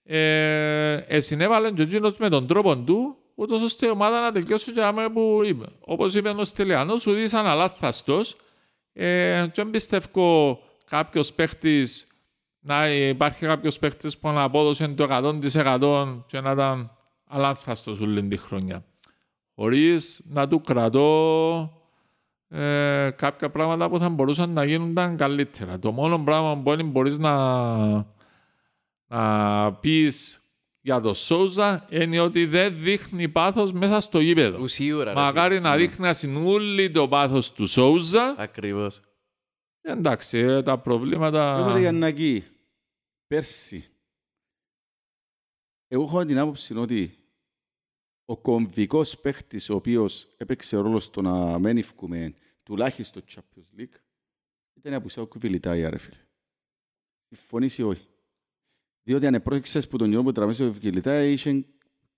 ε, ε, συνέβαλε και ο Τζίνος με τον τρόπο του, ούτως ώστε η ομάδα να τελειώσει και άμε που είπε. Όπως είπε ο Στυλιανός, ουδής ήταν αλάθαστος. Ε, και δεν πιστεύω κάποιος παίχτης να υπάρχει κάποιος παίχτης που να απόδωσε το 100% και να ήταν αλάθαστος όλη τη χρονιά. Χωρίς να του κρατώ ε, κάποια πράγματα που θα μπορούσαν να γίνονταν καλύτερα. Το μόνο πράγμα που δεν μπορείς να, να πεις για το Σόουζα είναι ότι δεν δείχνει πάθος μέσα στο γήπεδο. Ουσίουρα. ρε Μακάρι να δείχνει ασυνούλη το πάθος του Σόουζα. φίλε. Ακριβώς. Εντάξει, ε, τα προβλήματα... Είπατε Γιαννάκη, πέρσι, εγώ έχω την άποψη ότι ο κομβικός παίχτης ο οποίος έπαιξε ρόλος στο να μένει φκούμε τουλάχιστον Champions League ήταν η απουσία ο Κουβιλιτάια, ρε φίλε. Συμφωνείς ή όχι; Διότι αν επρόκειξες που τον καιρό που τραβήσε ο Κουβιλιτάια, είχε... η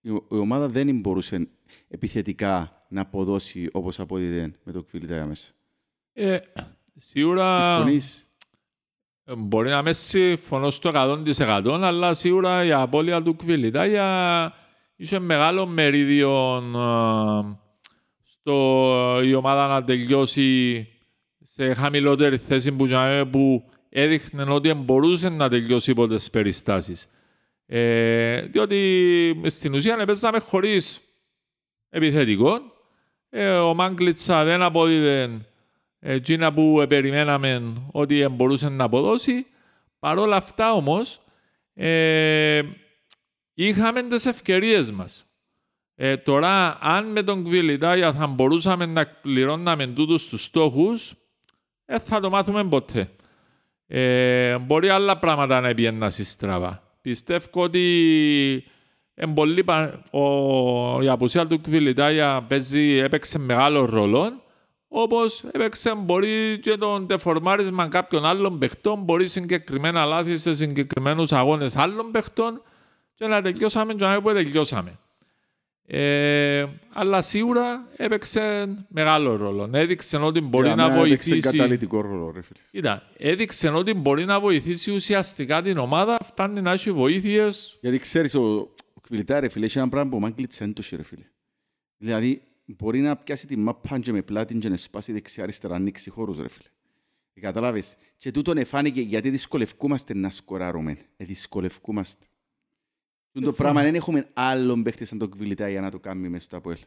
η ομάδα δεν μπορούσε επιθετικά να αποδώσει όπως αποδίδε με τον Κουβιλιτάια μέσα. Ε, σίγουρα Συμφωνείς; Ε, μπορεί να με συμφωνώ στο 100% αλλά σίγουρα η απώλεια του Κβιλιτάγια είχε μεγάλο μερίδιο ε, στο η ομάδα να τελειώσει σε χαμηλότερη θέση που, για- που έδειχνε ότι μπορούσε να τελειώσει υπό τις περιστάσεις. Ε, διότι στην ουσία παίζαμε χωρίς επιθετικό. Ε, ο Μάγκλιτσα δεν απόδιδε εκείνα που ε, περιμέναμε ότι ε, μπορούσε να αποδώσει. Παρ' όλα αυτά όμως, ε, είχαμε τις ευκαιρίες μας. Ε, τώρα, αν με τον Κβιλιτάγια θα μπορούσαμε να πληρώναμε τούτους τους στόχους, δεν θα το μάθουμε ποτέ. Ε, μπορεί άλλα πράγματα να πιένουν στραβά. Πιστεύω ότι εν πολύ, πα- ο, η απουσία του Κβιλιτάγια παίζει, έπαιξε μεγάλο ρόλο, όπως έπαιξε μπορεί και το τεφορμάρισμα κάποιων άλλων παιχτών, μπορεί συγκεκριμένα λάθη σε συγκεκριμένους αγώνες άλλων παιχτών και να τελειώσαμε και να που τελειώσαμε. Ε, αλλά σίγουρα έπαιξε μεγάλο ρόλο. Έδειξε ότι μπορεί Για να μένα έπαιξε βοηθήσει. καταλυτικό ρόλο, ρε φίλε. Κοίτα, έδειξε ότι μπορεί να βοηθήσει ουσιαστικά την ομάδα, φτάνει να έχει βοήθειες. Γιατί ξέρεις, ο, ο Κβιλιτά, ρε φίλε, έχει ένα πράγμα που ο Μάγκλητς δεν το έχει, ρε φίλε. Δηλαδή, μπορεί να πιάσει τη μάπα και με πλάτη και να σπάσει δεξιά-αριστερά, ανοίξει χώρους, ρε φίλε. Ε, Κατάλαβες. Και τούτον εφάνηκε γιατί δυσκολευκούμαστε να σκοράρουμε. Ε, δυσκολευκούμαστε. Τούτο πράγμα δεν έχουμε άλλον παίχτη σαν τον Κβιλιτά για να το κάνουμε μέσα στο ΑΠΟΕΛ.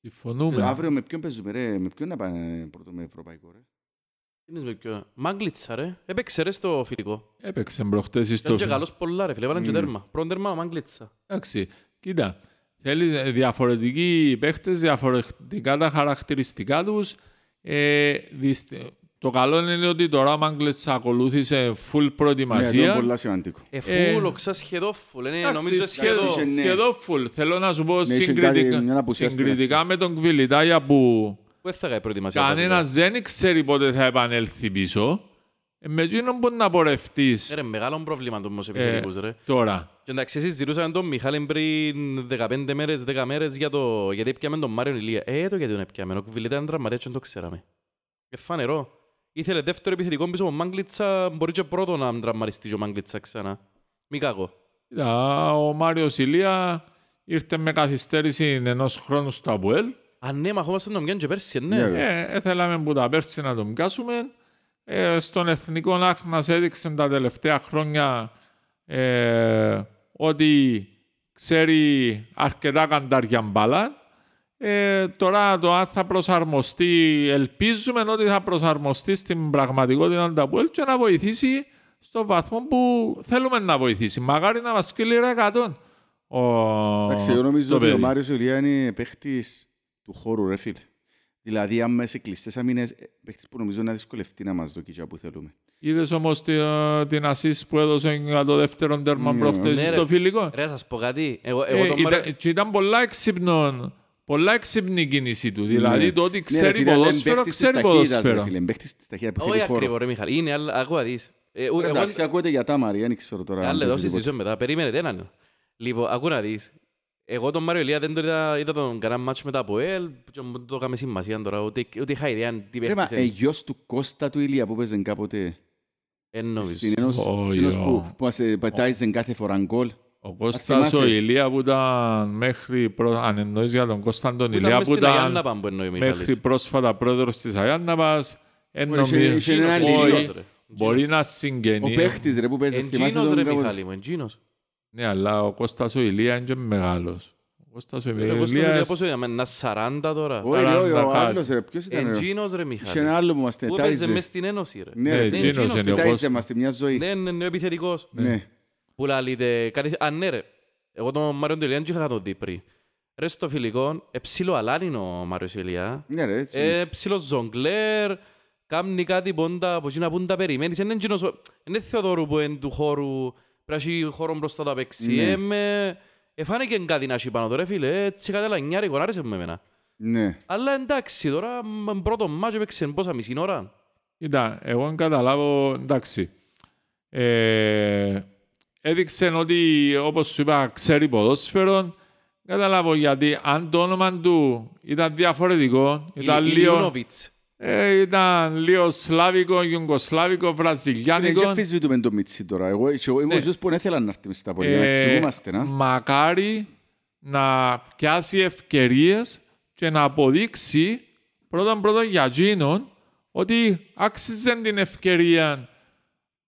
Συμφωνούμε. Αύριο με ποιον παίζουμε, ρε; Με ποιον να πάνε πρώτο με ευρωπαϊκό, ρε; Τι είναι με ποιο- Μάγκλιτσα ρε. Έπαιξε ρε στο φιλικό. Έπαιξε προχτές στο Ήταν και φιλικό. καλός πολλά ρε φίλε. Έβαλαν και Μμμ. τέρμα. Πρώτο τέρμα ο Μάγκλιτσα. Εντάξει, κοίτα. Θέλεις διαφορετικοί παίχτες, διαφορετικά τα χαρακτηριστικά τους. Ε, δυσ- Το καλό είναι ότι τώρα ο Μάγκλετς ακολούθησε full Ναι, αυτό είναι προετοιμασία. πολύ σημαντικό. Ε, Ε, φούλο, ξα σχεδόν φουλ. Είναι Εντάξει, νομίζω σχεδόν. είχε, ναι. σχεδόν full. Θέλω να σου πω Ναι, είχε κάτι, συγκριτικά, μια απουσία στην συγκριτικά με τον Κβιλιτάγια που Πού δεν θα κάνει προετοιμασία. κανένας δεν ξέρει πότε θα επανέλθει πίσω. Ε, με εκείνον μπορεί να πορευτείς Ε, Ρε, μεγάλο πρόβλημα το όμως ε, επιθετικούς ρε. τώρα. Και εντάξει, συζητούσαμε τον Μιχάλη πριν 15 μέρες, 10 μέρες για το... γιατί έπιαμε τον Μάριον Ηλία. Ε, το γιατί τον έπιαμε. Ο Κβιλίτα ήταν τραυματίας και δεν το ξέραμε. Και φανερό. Ήθελε δεύτερο επιθετικό πίσω από Μάγκλητσα, μπορεί και πρώτο να τραυματιστεί και ο Μάγκλητσα ξανά. Μη κακό. Κοίτα, ο Μάριος Ηλία ήρθε με καθυστέρηση ενός χρόνου στο ΑΠΟΕΛ. Α, ναι, μα χόμαστε τον Μιάν και πέρσι, Ναι, ναι. ρε. Ε, θέλαμε που τα πέρσι να τον πιάσουμε. Ε, στον Εθνικό ΝΑΧ μας έδειξε τα τελευταία χρόνια ε, ότι ξέρει αρκετά καντάρια μπάλα. Ε, τώρα το αν θα προσαρμοστεί, ελπίζουμε ότι θα προσαρμοστεί στην πραγματικότητα του ΑΠΟΕΛ και να βοηθήσει στο βαθμό που θέλουμε να βοηθήσει. Μαγάρι να μας σκύλει ρε 100. Ο... Εντάξει, εγώ νομίζω το ότι ο παιδί. Μάριος Ηλία είναι παίχτης του χώρου, ρε φίλε. Δηλαδή, αν μέσα σε κλειστές αμήνες, ε, παίχτης που νομίζω να δυσκολευτεί να μας δοκίσει που θέλουμε. Είδες όμως τη, ε, την ασίστ που έδωσε για το δεύτερο τέρμα Ναι, προχτές ναι, ρε. στο φιλικό; Ρε, να σας πω κάτι. Εγώ, εγώ Ε, τον ήταν, Μάριο... και ήταν πολλά έξυπνο πολλά έξυπνη κίνηση του. Δηλαδή Ναι. το ότι Ναι, ρε ξέρει φίλε, αλλά είναι ποδόσφαιρο, παίχτης της ξέρει ταχύτητας, ρε ποδόσφαιρο. φίλε, είναι παίχτης της ταχύτητας που Όχι θέλει χώρο. ακριβώς ρε Μιχάλη, είναι άλλα, ακούω δεις. Ε, ο- εγώ- Εντάξει, ακούτε για τα Μαρία, δεν ξέρω τώρα. αν Άλλα παίζει εδώ συζητήσω τίποτα. μετά, περίμενε έναν. Λοιπόν, ακούω να δεις. Εγώ τον Μάριο Ηλία δεν τον είδα, είδα τον κανένα μάτσο μετά από ελ, και μου το έκαμε σημασία τώρα, ούτε, ούτε είχα ιδέα τι Ρε, μα, παίχτης ε, είναι. γιος του Κώστα του Ηλία που παίζε κάποτε Εν νομίζω. στην Ένωση, Όχι, εκείνος όχι. που, που μας ε, πατάιζε κάθε φορά γκολ. Ο Κώστας θυμάσαι. ο Ηλία που ήταν μέχρι, προ... αν εννοείς για τον Κώστα τον Που ήταν Ηλία μες που στην Αγιάννα ήταν πάνω που εννοεί ο Μιχάλης. μέχρι πρόσφατα πρόεδρος της Αγιάνναβας, εν Ωραία, είχε- νομίζω- είχε ένα όχι, Ηλίας, ρε. μπορεί να Ο συγγενεί. παίχτης ρε που παίζει, θυμάσαι Εντζίνος τον ρε κάποτε. Μιχάλη μου, εντζίνος. Ναι, αλλά ο Κώστας ο Ηλίας είναι και μεγάλος. Ο Κώστας ο Ρε, εγώ στο Ηλίας... πόσο είναι, ένα 40 τώρα. Όχι, ρε, όχι, ο 40 άλλος ρε, ποιος ήταν ρε; Εντζίνος ρε Είχε Μιχάλη. ένα άλλο που μας Που έπαιζε τετάιζε. μες στην Ένωση ρε. Ναι, Ναι, ρε, εκείνος εκείνος είναι ο τετάιζε Κώστας. μας τη μια ζωή. Ναι, ναι, ναι, ο επιθετικός. Ναι. Που λαλείτε κάτι... Α, ναι ρε. Εγώ τον Μάριο Τελιάν και είχα τον δει πριν. Ρε στο φιλικό, εψίλο αλάν είναι ο Μάριος Ηλιά. Ναι ρε, έτσι. Ε, ψηλό ζογκλέρ, κάνει κάτι πόντα, από εκείνα που τα περιμένεις. Είναι εκείνος ο- είναι Θεοδόρου που είναι του χώρου, πρέπει να έχει χώρο μπροστά του παίξει. Ναι. Ε, με- Εφάνηκε κάτι να έχει πάνω τώρα, φίλε. Έτσι κάτι λανιάρικο, άρεσε μου εμένα. Ναι. Αλλά εντάξει, τώρα μ, πρώτο μάτσο έπαιξε πόσα μισή ώρα. Κοίτα, εγώ αν καταλάβω, εντάξει. Ε, έδειξε ότι, όπως σου είπα, ξέρει ποδόσφαιρο. Καταλάβω γιατί αν το όνομα του ήταν διαφορετικό, ήταν Ηλ- λίγο, Ηλιούνοβιτς. Ε, ήταν λίγο σλάβικο, γιουγκοσλάβικο, Δεν βραζιλιάνικο. αμφισβητούμε το Μίτσι τώρα. Εγώ εγώ Ναι. είμαι ο που δεν ήθελα να έρθει μες στα πόλια. Να Ε, εξηγούμαστε, να. μακάρι να πιάσει ευκαιρίες και να αποδείξει πρώτον πρώτον για εκείνον ότι άξιζε την ευκαιρία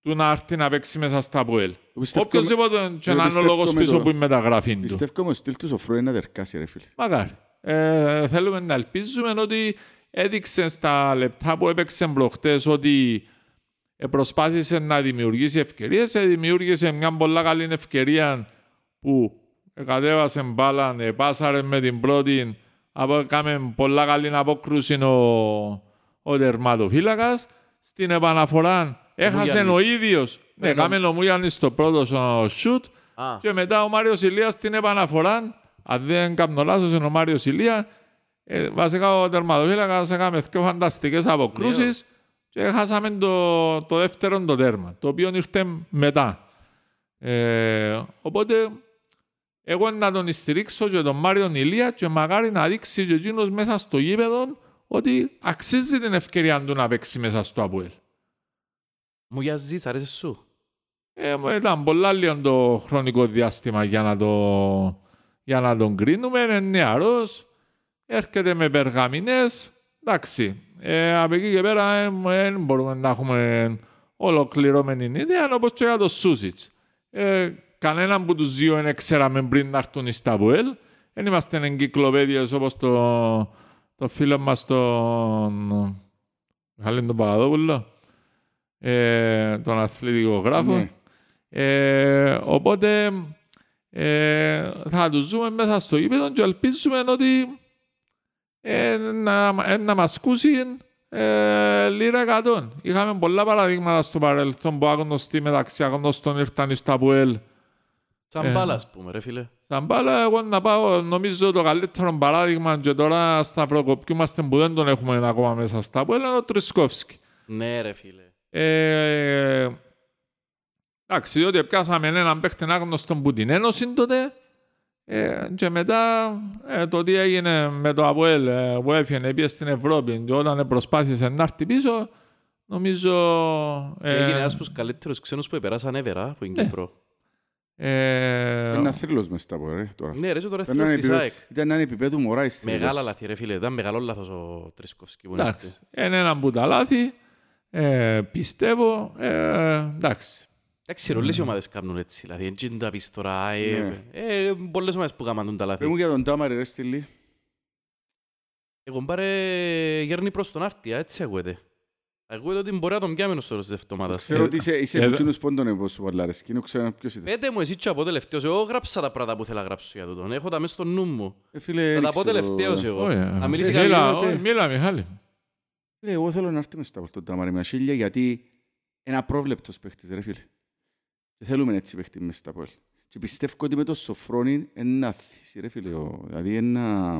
του να έρθει να παίξει μέσα στα ΠΟΕΛ. Πιστεύω- Οποιοςδήποτε και εγώ να είναι ο λόγος πιστεύω με πίσω το- που είναι η μεταγραφή του. Πιστεύω ο στυλ του Σοφρό είναι να δερκάσει ρε φίλε. Μακάρι. Ε, θέλουμε να ελπίζουμε ότι έδειξε στα λεπτά που έπαιξε προχτές ότι ε, προσπάθησε να δημιουργήσει ευκαιρίες. Ε, δημιούργησε μια πολλά καλή ευκαιρία που κατέβασε μπάλα, ε, πάσαρε με την πρώτη, απο, έκαμε πολλά καλή απόκρουση ο, ο τερματοφύλακας. Στην επαναφορά έχασε ο Μουγιάννιτς. ίδιος. Ναι, Ναι, έκαμε ο Μουγιάννης το πρώτο σουτ Α, και μετά ο Μάριος Ηλίας στην επαναφορά, αν δεν κάνω λάθος, είναι ο Μάριος Ηλίας. Ε, βασικά ο τερματοφύλακας έκαμε δύο φανταστικές αποκρούσεις και χάσαμε το, το δεύτερο το τέρμα, το οποίο ήρθε μετά. Ε, οπότε, εγώ να τον στηρίξω και τον Μάριο Ηλία και μακάρι να δείξει και εκείνος μέσα στο γήπεδο ότι αξίζει την ευκαιρία του να παίξει μέσα στο ΑΠΟΕΛ. μου γιαζείς, αρέσεις σου; Ε, μου ήταν πολλά λίγο το χρονικό διάστημα για να, το, για να τον κρίνουμε. Είναι νεαρός, έρχεται με περγαμηνές. Εντάξει, ε, από εκεί και πέρα δεν μπορούμε να έχουμε ολοκληρωμένη ιδέα, όπως και για το Σούσιτς. Ε, κανέναν που τους δύο δεν ξέραμε πριν να έρθουν στα ΒΟΕΛ. Δεν είμαστε εγκυκλοπαίδειες όπως το, το φίλο μας τον Μιχάλη τον Παπαδόπουλο, ε, τον αθλητικό γράφο. Ναι. Ε, οπότε ε, θα τους ζούμε μέσα στο γήπεδο και ελπίζουμε ότι ε, να, ε, να μας ακούσει ε, λίρα εκατόν. Είχαμε πολλά παραδείγματα στο παρελθόν που άγνωστοι μεταξύ άγνωστων ήρθαν στα ΠΟΕΛ. Σαν Ε. μπάλα, ας πούμε, ρε φίλε. Στα μπάλα, εγώ να πάω, νομίζω το καλύτερο παράδειγμα και τώρα σταυροκοπιούμαστε που δεν τον έχουμε ακόμα μέσα στα ΠΟΕΛ είναι ο Τρισκόφσκι. Ναι, ρε φίλε. Ε, εντάξει, διότι πιάσαμε έναν παίχτη άγνωστο που την Ένωση τότε ε, και μετά ε, το τι έγινε με το ΑΠΟΕΛ ε, που έφυγε πήγε στην Ευρώπη και όταν προσπάθησε να έρθει πίσω νομίζω Και ε, Έγινε ένας από τους καλύτερους ξένους που επεράσαν ever, που είναι Ναι. Κύπρο. ε, Ένα θρύλος μες στα πόλια, ρε, τώρα. Ναι, ρε, είσαι τώρα Ήταν θρύλος ένα της επίπεδο- ΑΕΚ. Ήταν ένα επίπεδο μωράης θρύλος. Μεγάλα λάθη, ρε φίλε. Ήταν μεγάλο λάθος ο Τρισκόφσκι που είναι εντάξει, αυτή. είναι ένα που τα λάθη ε, πιστεύω ε, εντάξει Εντάξει, όλες οι ομάδες κάνουν έτσι. Δηλαδή, έτσι είναι τα πεις τώρα. ε, Ναι. ε, Πολλές ομάδες που κάνουν τα Πες λάθη. μου για τον Τάμαρη ρε στυλί. Εγώ πάρε γέρνει προς τον Άρτια, έτσι ακούεται. Ακούγεται ότι μπορεί να τον πιάμε στο τέλος της εβδομάδας. Ξέρω ότι είσαι, είσαι ε, από εκείνους πόντων που σου πολλά αρέσκει. Δεν ξέρω ποιος ήταν. Πέτε μου εσύ και από τελευταίος. Εγώ γράψα τα πράγματα που θέλω να γράψω για τούτον. Έχω τα μέσα στο νου μου. Ε, φίλε, Θα δεν τα πω ξέρω. τελευταίος εγώ. Όχι, ε, Να μιλήσει εσύ, μίλα, εσύ, όχι, ε. μίλα Μιχάλη Φίλε, εγώ θέλω να έρθει μες στα πόλια τον Τάμαρη με ασύλια γιατί είναι απρόβλεπτος παίχτης, ρε φίλε. Και θέλουμε έτσι παίχτη μες στα πόλια. Και πιστεύω ότι με το Σοφρόνι είναι να θύσει, ρε φίλε. ο- Δηλαδή είναι να...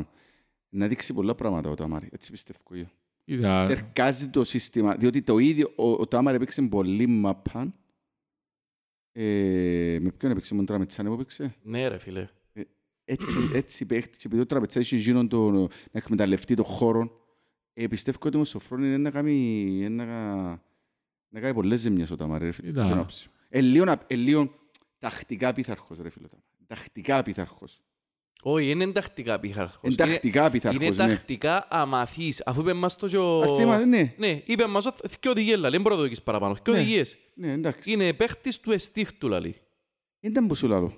να δείξει πολλά πράγματα ο Ταμάρη. Έτσι πιστεύω εγώ. Κοίτα, Εργάζει το σύστημα, διότι το ίδιο, ο, ο Τάμαρ έπαιξε πολύ μαπάν. Ε, με ποιον έπαιξε, με τον Τραμετσάνη που έπαιξε; Ναι ρε φίλε. Έτσι, έτσι παίχτηκε, επειδή ο Τραμετσάνη είχε γίνον το, να εκμεταλλευτεί τον χώρο. Ε, πιστεύω ότι ο Σοφρόνη είναι να κάνει, είναι να, κα- να κάνει πολλές ζημιές ο Τάμαρ, ρε φίλε. Κοίτα. Ποιον άποψη. Ε, λίγο, να- ε, λίγο τακτικά πειθαρχός, ρε φίλε. ο Τάμαρ. Τακτικά πειθαρχός. Όχι, είναι τακτικά πειθαρχός. Είναι τακτικά Είναι πειθαρχός, ναι. τακτικά αμαθής. Αφού είπε μας το και ο... Α, θέμα, ναι. Ναι, είπε μας ότι και οδηγίες λαλή, δεν μπορώ να το δοκίσεις παραπάνω. Και Ναι. οδηγίες. Ναι, εντάξει. Είναι παίχτης του εστίχτου λαλή. Ήταν που σου λαλώ.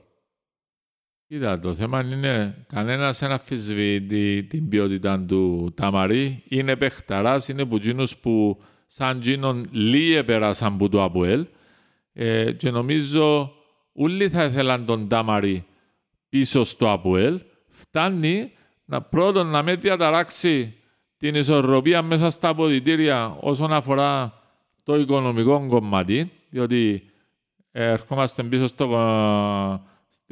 Κοίτα, το θέμα είναι κανένας δεν αμφισβητεί την ποιότητα του Ταμαρή. Είναι παιχταράς, είναι που εκείνους που σαν γίνον λίγοι πέρασαν από το ΑΠΟΕΛ ε, και νομίζω όλοι θα ήθελαν τον Ταμαρή πίσω στο ΑΠΟΕΛ. Φτάνει να πρώτον να με διαταράξει την ισορροπία μέσα στα αποδητήρια όσον αφορά το οικονομικό κομμάτι, διότι ε, ερχόμαστε πίσω στο,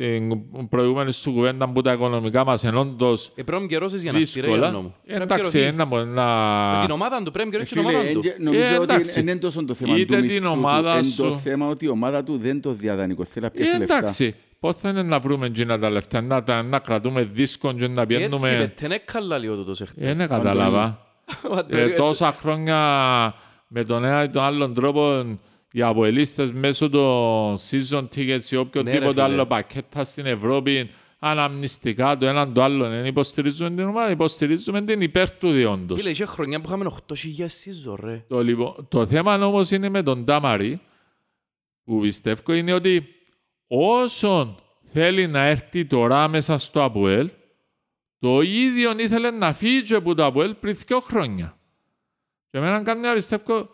ε, στην προηγούμενη σου κουβέντα που τα οικονομικά μας είναι όντως Ε, πρέπει να καιρώσεις για να χτυρεί, Γιάννο δύσκολα. μου. Ε, Πρέπει να Εντάξει, καιρωθεί. ένα μπορεί Με να... την ομάδα του, πρέπει να Ε, καιρώσεις την φίλε, ομάδα του. εν- νομίζω Ε, ότι εντάξει. είναι είναι τόσο το θέμα Είτε του την μισθού του. ομάδα Είναι το σου- θέμα ότι η ομάδα του δεν το διαδανεικό. Θέλει να πιάσει Ε, λεφτά. εντάξει, πώς θα είναι να βρούμε εκείνα τα λεφτά, να, τα, να κρατούμε δίσκον και να Έτσι, πιένουμε... πετέ, είναι καλά λίγο τούτος εχθές. Ε, ναι, κατάλαβα. Ε, Ε, τόσα χρόνια με τον ένα ή τον άλλον τρόπο οι αποελίστες μέσω των season tickets ή οποιοδήποτε Ναι, φίλε. άλλο πακέτα στην Ευρώπη αναμνηστικά το έναν το άλλο. Δεν υποστηρίζουμε την ομάδα, υποστηρίζουμε την υπέρ του διόντος. Φίλε, είχε χρονιά που είχαμε 8.000 season, ρε. Το, λοιπόν, το θέμα όμως είναι με τον Τάμαρη που πιστεύω είναι ότι όσον θέλει να έρθει τώρα μέσα στο ΑΠΟΕΛ το ίδιο ήθελε να φύγει και από το ΑΠΟΕΛ πριν δύο χρόνια. Και εμένα κάνει να πιστεύω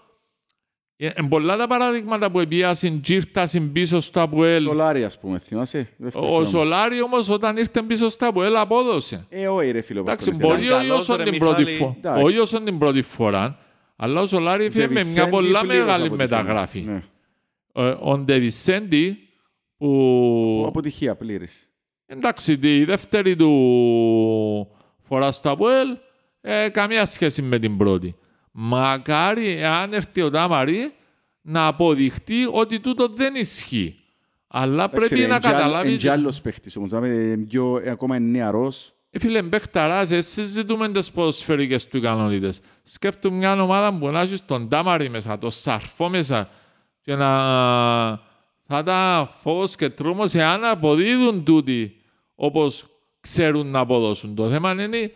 ε, ε, πολλά τα παραδείγματα που επίασαν και ήρθαν πίσω στο ΑΠΟΕΛ. Σολάρι, ας πούμε, θυμάσαι; δεύτερο Ο θέμα. Σολάρι όμως όταν ήρθε πίσω στο ΑΠΟΕΛ απόδοσε. Ε, όχι ρε φίλο. Εντάξει, πώς τον μπορεί ήθελα. ο καλός, Ιώσον ρε, την πρώτη Μιχάλη. φορά. Εντάξει. Ο Ιώσον την πρώτη φορά. Αλλά ο Σολάρη έφυγε με μια Ντεβισέντη πολλά πλήρως μεγάλη αποτυχία. μεταγράφη. Ναι. Ε, Ο Ντεβισέντη Ο που Αποτυχία πλήρης. εντάξει τη δεύτερη του φορά στο ΑΠΟΕΛ ε, καμία σχέση με την πρώτη. Μακάρι εάν έρθει ο Τάμαρη να αποδειχτεί ότι τούτο δεν ισχύει. Αλλά Εντάξει, πρέπει ρε, να εν κι άλλο- καταλάβει... εν κι άλλος παίχτης όμως. να είμαι πιο- ε, Ακόμα είναι νεαρός. Ε, Φίλε, μπέχταράς, ε, συζητούμε τις ποδοσφαιρικές του ικανότητες. Σκέφτομαι μια ομάδα που να έχει τον Τάμαρη μέσα, τον Σαρφό μέσα και να θα τα φόβος και τρόμος εάν αποδίδουν τούτοι όπως ξέρουν να αποδώσουν. Το θέμα είναι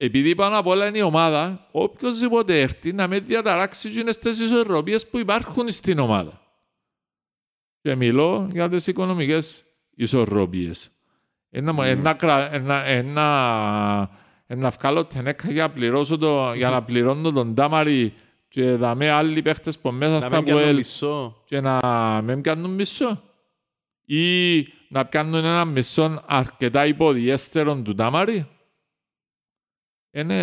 επειδή πάνω απ' όλα είναι η ομάδα, οποιοδήποτε έρθει να με διαταράξει εκείνες τις ισορροπίες που υπάρχουν στην ομάδα. Και μιλώ για τις οικονομικές ισορροπίες. Ένα, Ναι. ένα, κρα- ένα, ένα, ένα βγάλω τενέκα για, να πληρώσω το, για να πληρώνω τον Τάμαρη και δαμέ άλλοι παίχτες που μέσα Να στα μην κάνουν ΠΟΕΛ μισό. και να μην κάνουν μισό. Ή να κάνουν ένα μισό αρκετά υποδιέστερο του Τάμαρη. Είναι,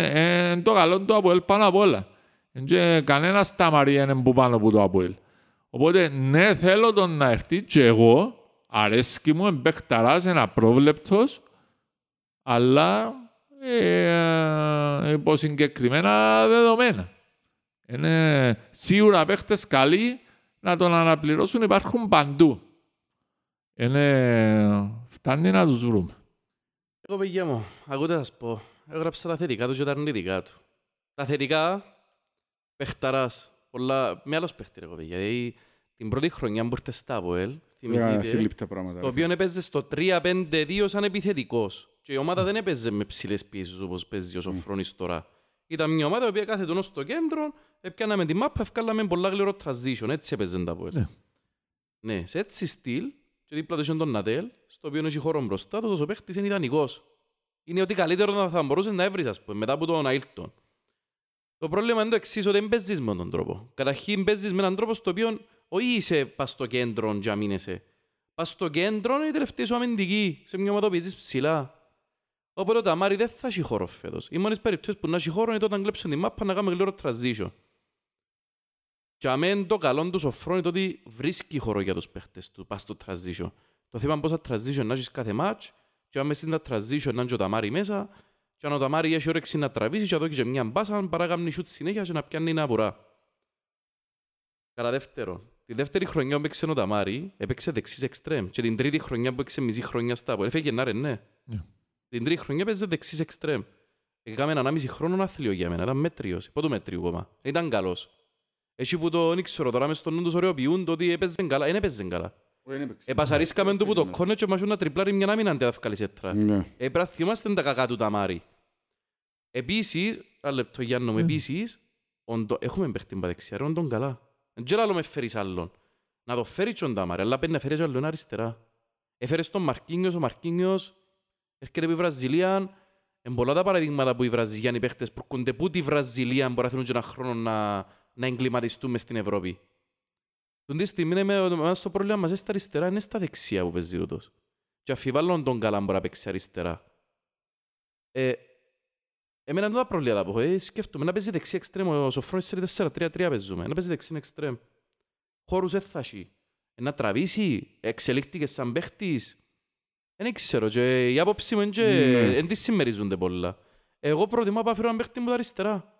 είναι το καλό του ΑΠΟΕΛ πάνω απ' όλα. Εν Και κανένας Τάμαρη είναι που πάνω από το ΑΠΟΕΛ. Οπότε ναι θέλω τον να έρθει και εγώ αρέσκει μου, εμπέχταρας, είναι απρόβλεπτος, αλλά ε, υπό συγκεκριμένα δεδομένα. Είναι σίγουρα παίχτες καλοί να τον αναπληρώσουν υπάρχουν παντού. Είναι, φτάνει να τους βρούμε. Εγώ παιδιά μου, ακούτε να σας πω. Έγραψα τα θετικά του και τα αρνητικά του. Τα θετικά, παιχταράς. Πολλά, με άλλος παίχτη ρε εγώ παιδιά. Δηλαδή, την πρώτη χρονιά που ήρθε στα ΑΠΟΕΛ, Ωραία, θυμηθείτε, ασύλληπτα πράγματα. το ρε οποίο έπαιζε στο 3-5-2 σαν επιθετικός. Και η ομάδα δεν έπαιζε με ψηλές πίεσεις όπως παίζει ο Σοφρόνης τώρα. Ήταν μια ομάδα η οποία κάθεται ενώ στο κέντρο, έπιαναμε τη μάπα, ευκάλαμε πολλά γλυρό transition. Έτσι έπαιζε τα ΑΠΟΕΛ. Ναι. Ναι, σε έτσι στυλ, και δίπλα του είχε τον Νατέλ, στο οποίο έχει χώρο μπροστά του, ο παίχτης είναι ιδανικός. Είναι ότι καλύτερο να θα μπορούσες να έβρεις, ας πούμε, μετά από τον Αίλτον. Το πρόβλημα είναι το εξής, ότι δεν παίζεις με τον τρόπο. Καταρχήν παίζεις με έναν τρόπο στο οποίο όχι είσαι πας στο κέντρο και αμήνεσαι. Πας στο κέντρο είναι η τελευταία σου αμυντική, σε μια ομάδα που παίζεις ψηλά. Οπότε ο Ταμάρι δεν θα έχει χώρο φέτος. Οι μόνες περιπτώσεις που να έχει χώρο είναι τότε να κλέψουν τη μάπα να κάνουμε γλύρο transition. Και αμέν το καλό τους Σοφρόνη είναι ότι βρίσκει χώρο για τους παίχτες του, πας στο transition. Το θέμα είναι πόσα transition να έχεις κάθε match και αν μες στην transition να είναι και ο Ταμάρι μέσα, Και αν ο Ταμάρη έχει όρεξη να τραβήσει και να δώσει και μια μπάσα, παρά κάνει σούτ συνέχεια και να πιάνει ένα βουρά. Κατά δεύτερο, τη δεύτερη χρονιά που έπαιξε ο Ταμάρη, έπαιξε δεξής εξτρέμ. Και την τρίτη χρονιά που έπαιξε μισή χρονιά στα από. Έφεγε να ρε, ναι. Ναι. Την τρίτη χρονιά έπαιζε δεξής εξτρέμ. Έκαμε έναν άμιση χρόνο άθλιο για μένα, ήταν μέτριος. Πότο μέτριο κόμμα. Ήταν καλός. Έτσι που το ήξερα τώρα μες στον νου τους ωραιοποιούν το ότι έπαιζε καλά. Δεν έπαιζε καλά. Όχι, δεν έπαιξε. Επασαρίσκαμε του που το κόνε και μας να τριπλάρει μια άμυνα αν δεν θα βγάλει σέτρα. Ναι. Ε, πρέπει να θυμάστε τα κακά του Ταμάρη. Επίσης, ένα λεπτό Γιάννο μου, Ναι. επίσης, οντο- έχουμε παίχτη πα δεξιά, ρε, όντων καλά. Δεν ξέρω άλλο με φέρεις άλλον. Να το φέρει τον Ταμάρη, αλλά πρέπει να φέρεις και άλλον αριστερά. Έφερες τον Μαρκίνιος, ο Μαρκίνιος έρχεται από τη Βραζιλία. Εν πολλά τα παραδείγματα που οι Βραζιλιάνοι παίχτες που έρχονται που τη Βραζιλία μπορεί να θέλουν και ένα χρόνο να, να εγκληματιστούν μες στην Ευρώπη. Τον τη στιγμή είναι εμάς το πρόβλημα μας είναι στα αριστερά, είναι στα δεξιά που παίζει ρωτός. Και αφιβάλλον τον καλά μπορεί να παίξει αριστερά. Ε, εμένα είναι τα προβλήματα που έχω. Ε, σκέφτομαι να παίζει δεξί εξτρέμ. Ο Σοφρόνης σε 4-3-3 παίζουμε. Να παίζει δεξί εξτρέμ. Χώρους έθασι. Ε, να τραβήσει. Εξελίχθηκε σαν παίχτης. Δεν ξέρω. Και η άποψη μου είναι και Ναι. δεν τις συμμερίζονται πολλά. Εγώ προτιμώ να φέρω έναν παίχτη μου τα αριστερά.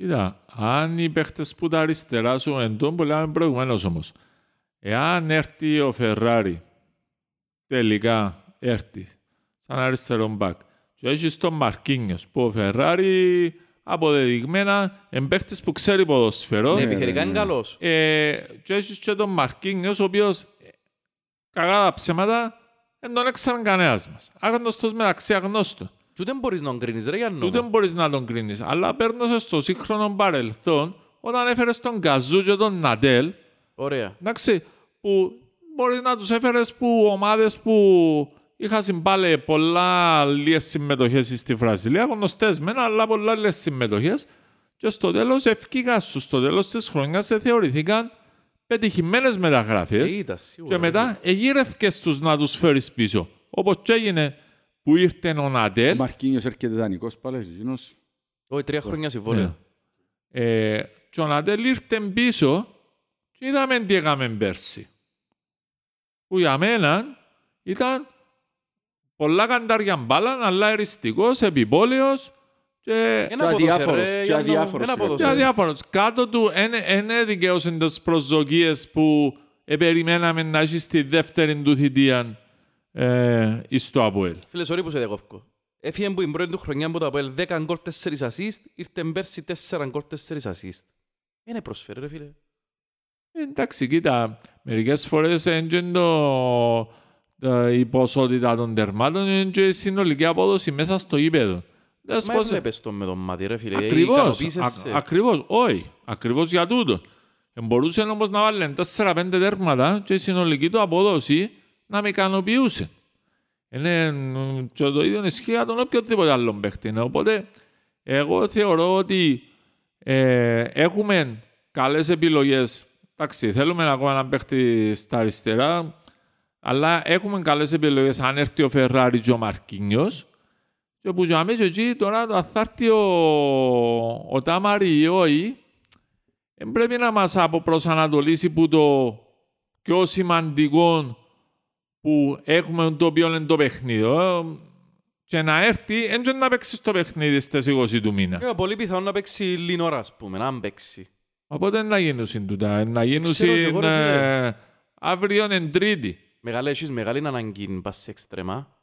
Κοίτα, αν οι παίχτες που τα αριστερά σου, εν τόν που λέμε προηγουμένως όμως, εάν έρθει ο Φερράρι, τελικά έρθεις, σαν αριστερό μπακ, και έχεις τον Μαρκίνιος, που ο Φερράρι αποδεδειγμένα είναι παίχτης που ξέρει ποδοσφαιρό, Ναι, ναι, επιθετικά ναι. είναι καλός. ε, και έχεις και τον Μαρκίνιος, ο οποίος, ε, κακά τα ψέματα, δεν τον έξεραν κανένας μας. Άγνωστος μεταξύ αγνώστου. Και ούτε μπορείς να τον κρίνεις ρε Γιάννο. Ούτε μου. μπορείς να τον κρίνεις. Αλλά παίρνοντας στο σύγχρονο παρελθόν, όταν έφερες τον Καζού και τον Ναντέλ, Ωραία. εντάξει, που μπορεί να τους έφερες που ομάδες που είχαν πάλι πολλά λίγες συμμετοχές στη Βραζιλία, γνωστές μεν, αλλά πολλά λίγες συμμετοχές και στο τέλος ευκήγαν σου, στο τέλος της χρονιάς ε, θεωρηθήκαν πετυχημένες μεταγραφές Ε, Ήταν σίγουρα. και μετά εγύρευκες τους να τους φέρεις πίσω. Όπως και έγινε που ήρθε ο Ο Ναντέλ Μαρκίνιος έρχεται δανεικός πάλι, εκείνος. Όχι, τρία χρόνια συμβόλαιο. Ναι. Ε, και ο Ναντέλ ήρθε πίσω και είδαμε τι έκαμε πέρσι. Που για μένα ήταν πολλά καντάρια μπάλα, αλλά εριστικός, επιπόλαιος και, Ένα Και ποδόσφαιρο, αδιάφορος, ρε, και Γιάννο μου. αδιάφορος, Ένα ρε. και ποδόσφαιρο. αδιάφορος. Κάτω του δεν έδικαιωσαν τις προσδοκίες που ε, περιμέναμε να έχεις στη δεύτερη του θητεία ε, εις το Αποέλ. Φίλες, sorry που σε διακόφκω. Έφυγε που η πρώτη του χρονιά από το Αποέλ 10 γκολ 4 assist, ήρθε πέρσι 4 γκολ 4 assist. Είναι προσφέρει ρε φίλε. Εντάξει, κοίτα, μερικές φορές είναι το, το, η ποσότητα των τερμάτων είναι και η συνολική απόδοση μέσα στο γήπεδο. Δες Μα πώς- έβλεπες το με τον μάτι ρε φίλε. Ακριβώς, Ικανοποίησεσαι. α, ακριβώς, όχι, ακριβώς για τούτο. Ε, Μπορούσε όμως να βάλει 4-5 τέρματα και η συνολική του απόδοση να με ικανοποιούσε. Είναι μ, και το ίδιο ισχύει για τον οποιοδήποτε άλλον παίχτη. Ναι. Οπότε, εγώ θεωρώ ότι ε, έχουμε καλές επιλογές. Εντάξει, θέλουμε ακόμα να παίχτη στα αριστερά, αλλά έχουμε καλές επιλογές αν έρθει ο Φερράρι και ο Μαρκίνιος. Και που για μέσα εκεί τώρα το θα έρθει ο, ο Τάμαρη ή όχι, ε, πρέπει να μας αποπροσανατολίσει που το πιο σημαντικό που έχουμε το οποίο είναι το παιχνίδι. ε, Και να έρθει, έτσι να παίξει το παιχνίδι στις 20 του μήνα. Ε, πολύ πιθανό να παίξει λίγη ώρα, ας πούμε, να παίξει. Οπότε να γίνουν τούτα. Να γίνουν Ξέρω και εγώ, ρε φίλε. ε, αύριο είναι Τρίτη. Μεγάλη, έχεις μεγάλη ανάγκη να πας σε εξτρεμά.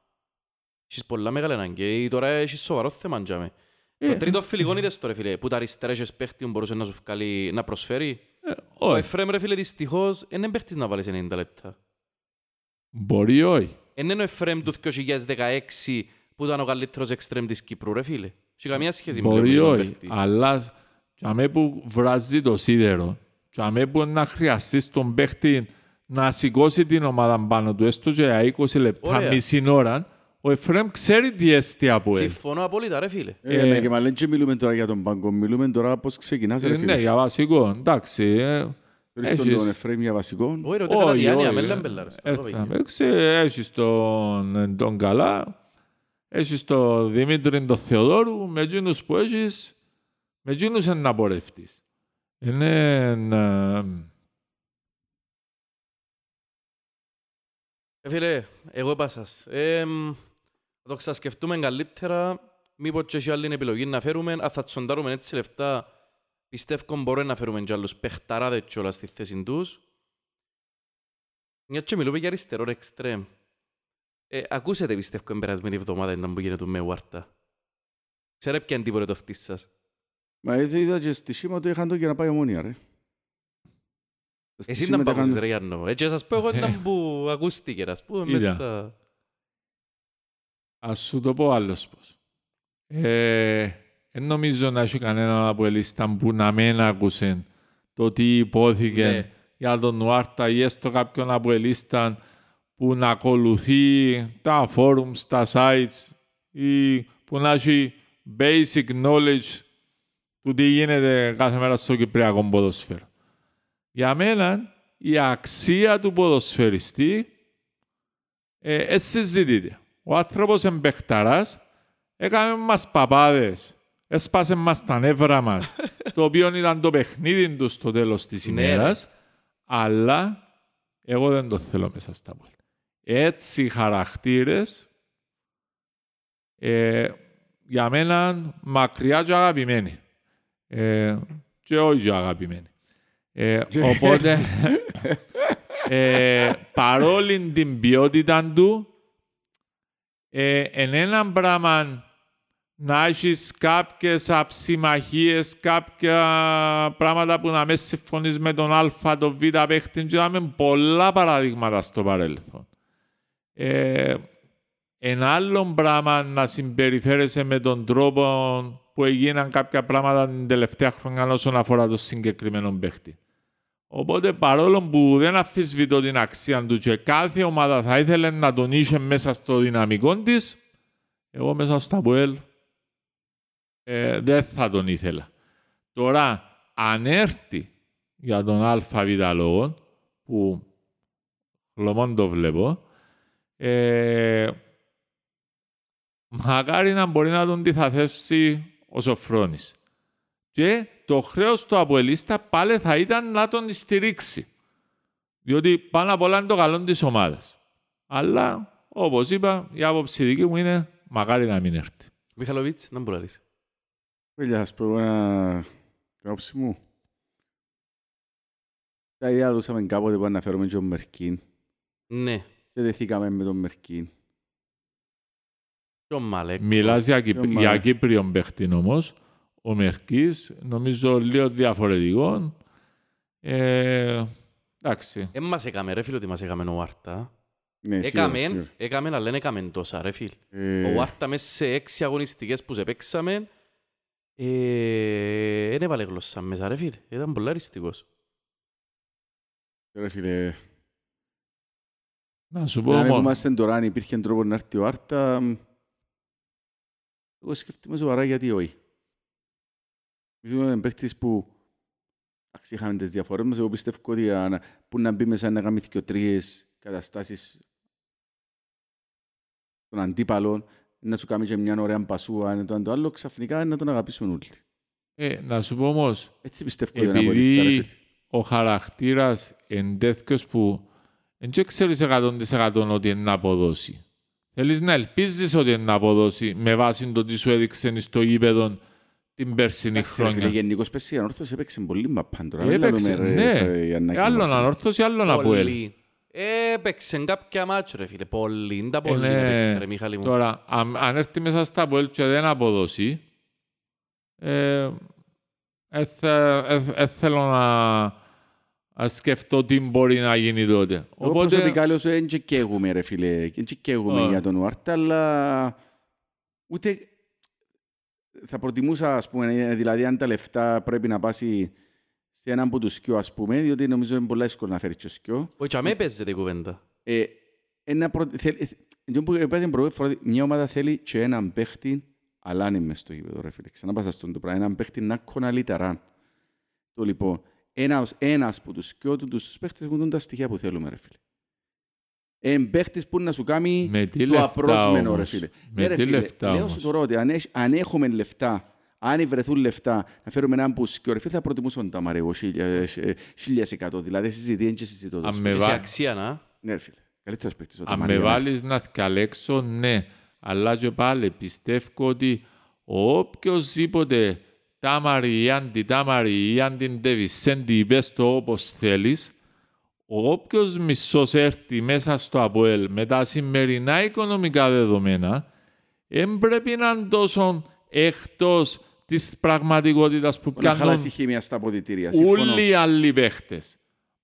Έχεις πολλά μεγάλη ανάγκη. Ε, Τώρα έχεις σοβαρό θέμα, τζάμε. Ε, Το τρίτο φιλικό είδες τώρα, φίλε, που τα αριστερά έχεις παίχτη που μπορούσε να σου βγάλει, να προσφέρει. ε, Ο όχι, Εφραίμ, ρε φίλε, δυστυχώς, δεν είναι παίχτης να βάλεις 90 λεπτά. Μπορεί όχι; Δεν είναι ο Εφραίμ του 2016 που ήταν ο καλύτερος εξτρέμ της Κύπρου, ρε φίλε. Έχει καμία σχέση με Μπορεί τον όχι, παίχτη. αλλάς για που βράζει το σίδερο, για που να χρειαστείς τον παίχτη να σηκώσει την ομάδα πάνω του, έστω και για 20 λεπτά, Ωραία. μισή ώρα, ο Εφραίμ ξέρει τι έστει από ελ. Συμφωνώ απόλυτα, ρε φίλε. Ε, ναι, και μα λένε και μιλούμε τώρα για τον πάγκο, μιλούμε τώρα πώς ξεκινάς ρε Ε, Ναι, φίλε. για βασικό, εντάξει. ε, Θέλεις τον έχεις- τον Εφραίμ για βασικό. Όχι, ρε, ούτε κατά Όχι, διάνοια, όχι, με ε, λέμπελα, ρε. ε, στο θα βέβαιο. παίξει, έχεις τον, τον Καλά, έχεις τον Δημήτρη τον Θεοδόρου, με εκείνους που έχεις, με εκείνους είναι να πορευτείς. Είναι... ε, Ε, Φίλε, εγώ είπα σας. Ε, μ, θα το ξασκεφτούμε καλύτερα. μήπως και έχει άλλη επιλογή να φέρουμε, αν θα τσοντάρουμε έτσι λεφτά, πιστεύω μπορούμε να φέρουμε και άλλους παιχταράδες κιόλας στη θέση τους. Μια και μιλούμε για αριστερό εξτρέμ. Ε, ακούσετε πιστεύω την περασμένη εβδομάδα ήταν που γίνεται με Ουάρτα. Ξέρετε ποια είναι τίποτε το αυτής σας; Μα είδα είδα και στη σήμα ότι είχαν το για να πάει ομόνια, ρε. Στη Εσύ σήμα ήταν είχαν- παγώσεις ρε Γιάννο. Έτσι σας πω εγώ ήταν που ακούστηκε, ας πούμε, μες Είδα. στα... Ας σου το πω άλλος πώς. Ε, δεν νομίζω να έχει κανέναν από ελίστα που να μην άκουσε το τι υπόθηκε Ναι. για τον Νουάρτα ή έστω κάποιον από ελίστα που να ακολουθεί τα forums, τα sites ή που να έχει basic knowledge του τι γίνεται κάθε μέρα στο Κυπριακό ποδοσφαίρο. Για μένα η αξία του ποδοσφαιριστή ε, ε, συζητείται. Ο άνθρωπος εμπεχταράς έκαμε μας παπάδες, έσπασε μας τα νεύρα μας, το οποίο ήταν το παιχνίδι του στο τέλος της Ναι, ρε. ημέρας, αλλά εγώ δεν το θέλω μέσα στα πόλη. Έτσι οι χαρακτήρες ε, για μένα μακριά και αγαπημένοι. Ε, και όχι αγαπημένοι. Ε, οπότε, ε, παρόλη την ποιότητα του, ε, εν έναν πράγμα να έχεις κάποιες αψημαχίες, κάποια πράγματα που να μην συμφωνείς με τον Α, τον Β παίχτη, και είχαμε πολλά παραδείγματα στο παρελθόν. Ε, ένα άλλο πράγμα να συμπεριφέρεσαι με τον τρόπο που έγιναν κάποια πράγματα την τελευταία χρονιά όσον αφορά το συγκεκριμένο παίχτη. Οπότε παρόλο που δεν αφισβητώ την αξία του και κάθε ομάδα θα ήθελε να τον είχε μέσα στο δυναμικό της, εγώ μέσα στα ΠΟΕΛ ε, δεν θα τον ήθελα. Τώρα, αν έρθει για τον ΑΒ λόγο, που χλωμόν το βλέπω, ε, μακάρι να μπορεί να τον αντιθαθέσει ο Σοφρόνης. Και το χρέος του Αποελίστα πάλι θα ήταν να τον στηρίξει. Διότι πάνω απ' όλα είναι το καλό της ομάδας. Αλλά, όπως είπα, η άποψη δική μου είναι μακάρι να μην έρθει. Μιχαλοβίτς, να μπορεί να λύσει. Παιδιά, ας πω ένα... την άποψη μου. Τα ίδια λούσαμε κάποτε που αναφέρουμε και τον Μερκίν Ναι. και δεθήκαμε με τον Μερκίν. Και ο Μαλέκ. Μιλάς για, Κυπ... Ποιο για μάλλον. Κύπριον παίχτη όμως. Ο Μερκής, νομίζω λίγο διαφορετικό. Ε, εντάξει. Ε, μας έκαμε ρε φίλε ότι μας έκαμε ο Άρτα. Ναι, σίγουρα, Έκαμε, σίγουρα. έκαμε, αλλά δεν έκαμε τόσα ρε φίλε. Ε, Ο Άρτα μέσα σε έξι αγωνιστικές που σε παίξαμε, ε, δεν έβαλε γλώσσα μέσα ρε φίλε. Ήταν πολύ αριστικός. Ρε φίλε, Να σου πω να μην όμως. είμαστε τώρα αν υπήρχε τρόπο να έρθει ο Άρτα, μ, εγώ σκέφτομαι σοβαρά γιατί όχι. Ήσουν ένας παίχτης που εντάξει, είχαμε τις διαφορές μας, εγώ πιστεύω ότι αν- που να μπει μέσα να κάνει και τρεις καταστάσεις των αντίπαλων, να σου κάνει και μια ωραία πασούα, ένα το ένα το άλλο, ξαφνικά να τον αγαπήσουν όλοι. Ε, να σου πω όμως, Έτσι πιστεύω ότι είναι απολύστα, ρε επειδή φίλε. ο χαρακτήρας είναι τέτοιος που δεν ξέρεις 100% ότι είναι να αποδώσει. Θέλεις να ελπίζεις ότι είναι να αποδώσει με βάση το τι σου έδειξε στο γήπεδο την περσινή Εντάξει, ρε φίλε, χρονιά. γενικώς πες η ανόρθωση έπαιξε πολύ μαπάν τώρα. Έπαιξε, Μην λέμε, ρε, ναι. σε- η Ανάκη Ε, Άλλον Μαφή. ανόρθωση, άλλον Αποέλ. Πολύ. Έπαιξε κάποια μάτς ρε φίλε. Πολύ. Είναι τα Ε, πολύ ναι. έπαιξε ρε Μιχάλη μου. Τώρα, αν, αν έρθει μέσα στα Αποέλ και δεν αποδώσει, ε, ε, θε- ε, ε, θέλω να, να σκεφτώ τι μπορεί να γίνει τότε. Εγώ προσωπικά λέω σου, δεν και καίγουμε ρε φίλε, δεν και καίγουμε Α. για τον Ουάρτα, αλλά ούτε θα προτιμούσα, ας πούμε, δηλαδή αν τα λεφτά πρέπει να πάσει σε έναν από τους σκιό, ας πούμε, διότι νομίζω είναι πολύ εύκολο να φέρεις και ο σκιό. Όχι, αμέ παίζεται η κουβέντα. Ε, ένα προ... θέλ... ε, εντός που είπα την προηγούμενη φορά, μια ομάδα θέλει και έναν παίχτη, αλλά είναι μες στο γήπεδο, ρε φίλε. Ξανά πάσα στον το πράγμα. Έναν παίχτη να κοναλύτερα. Το λοιπόν, ένας, ένας που τους σκιώ του, τους παίχτες έχουν τα στοιχεία που θέλουμε, ρε φίλε. Εν παίχτης που να σου κάνει με τι το λεφτά απρόσμενο, ρε όμως. φίλε. Με Ναι, ρε τι φίλε, λεφτά Λέω όμως. σου τώρα ότι αν, έχ- αν έχουμε λεφτά, αν βρεθούν λεφτά, να φέρουμε έναν που σκιώ, ρε φίλε, θα προτιμούσαν τα μαρέ, εγώ χίλια- ε, χίλιας εκατό. Δηλαδή, συζητεί, δεν και συζητώ Αν τόσο. με Και σε βά- αξία να. Ναι, ρε φίλε. Καλύτερος παίχτης ο Αν Ταμάρι με για μένα. βάλεις να θυκαλέξω, ναι. Αλλά και πάλι πιστεύω ότι οποιοςδήποτε Τάμαρη ή αντιτάμαρη ή αντιντεβισέντη είπες το όπως θέλεις, όποιος μισός έρθει μέσα στο ΑΠΟΕΛ με τα σημερινά οικονομικά δεδομένα, δεν πρέπει να είναι τόσο εκτός της πραγματικότητας που Να κάνουν χαλάσει η χημία στα αποδητήρια. Συμφωνώ. όλοι οι άλλοι παίχτες.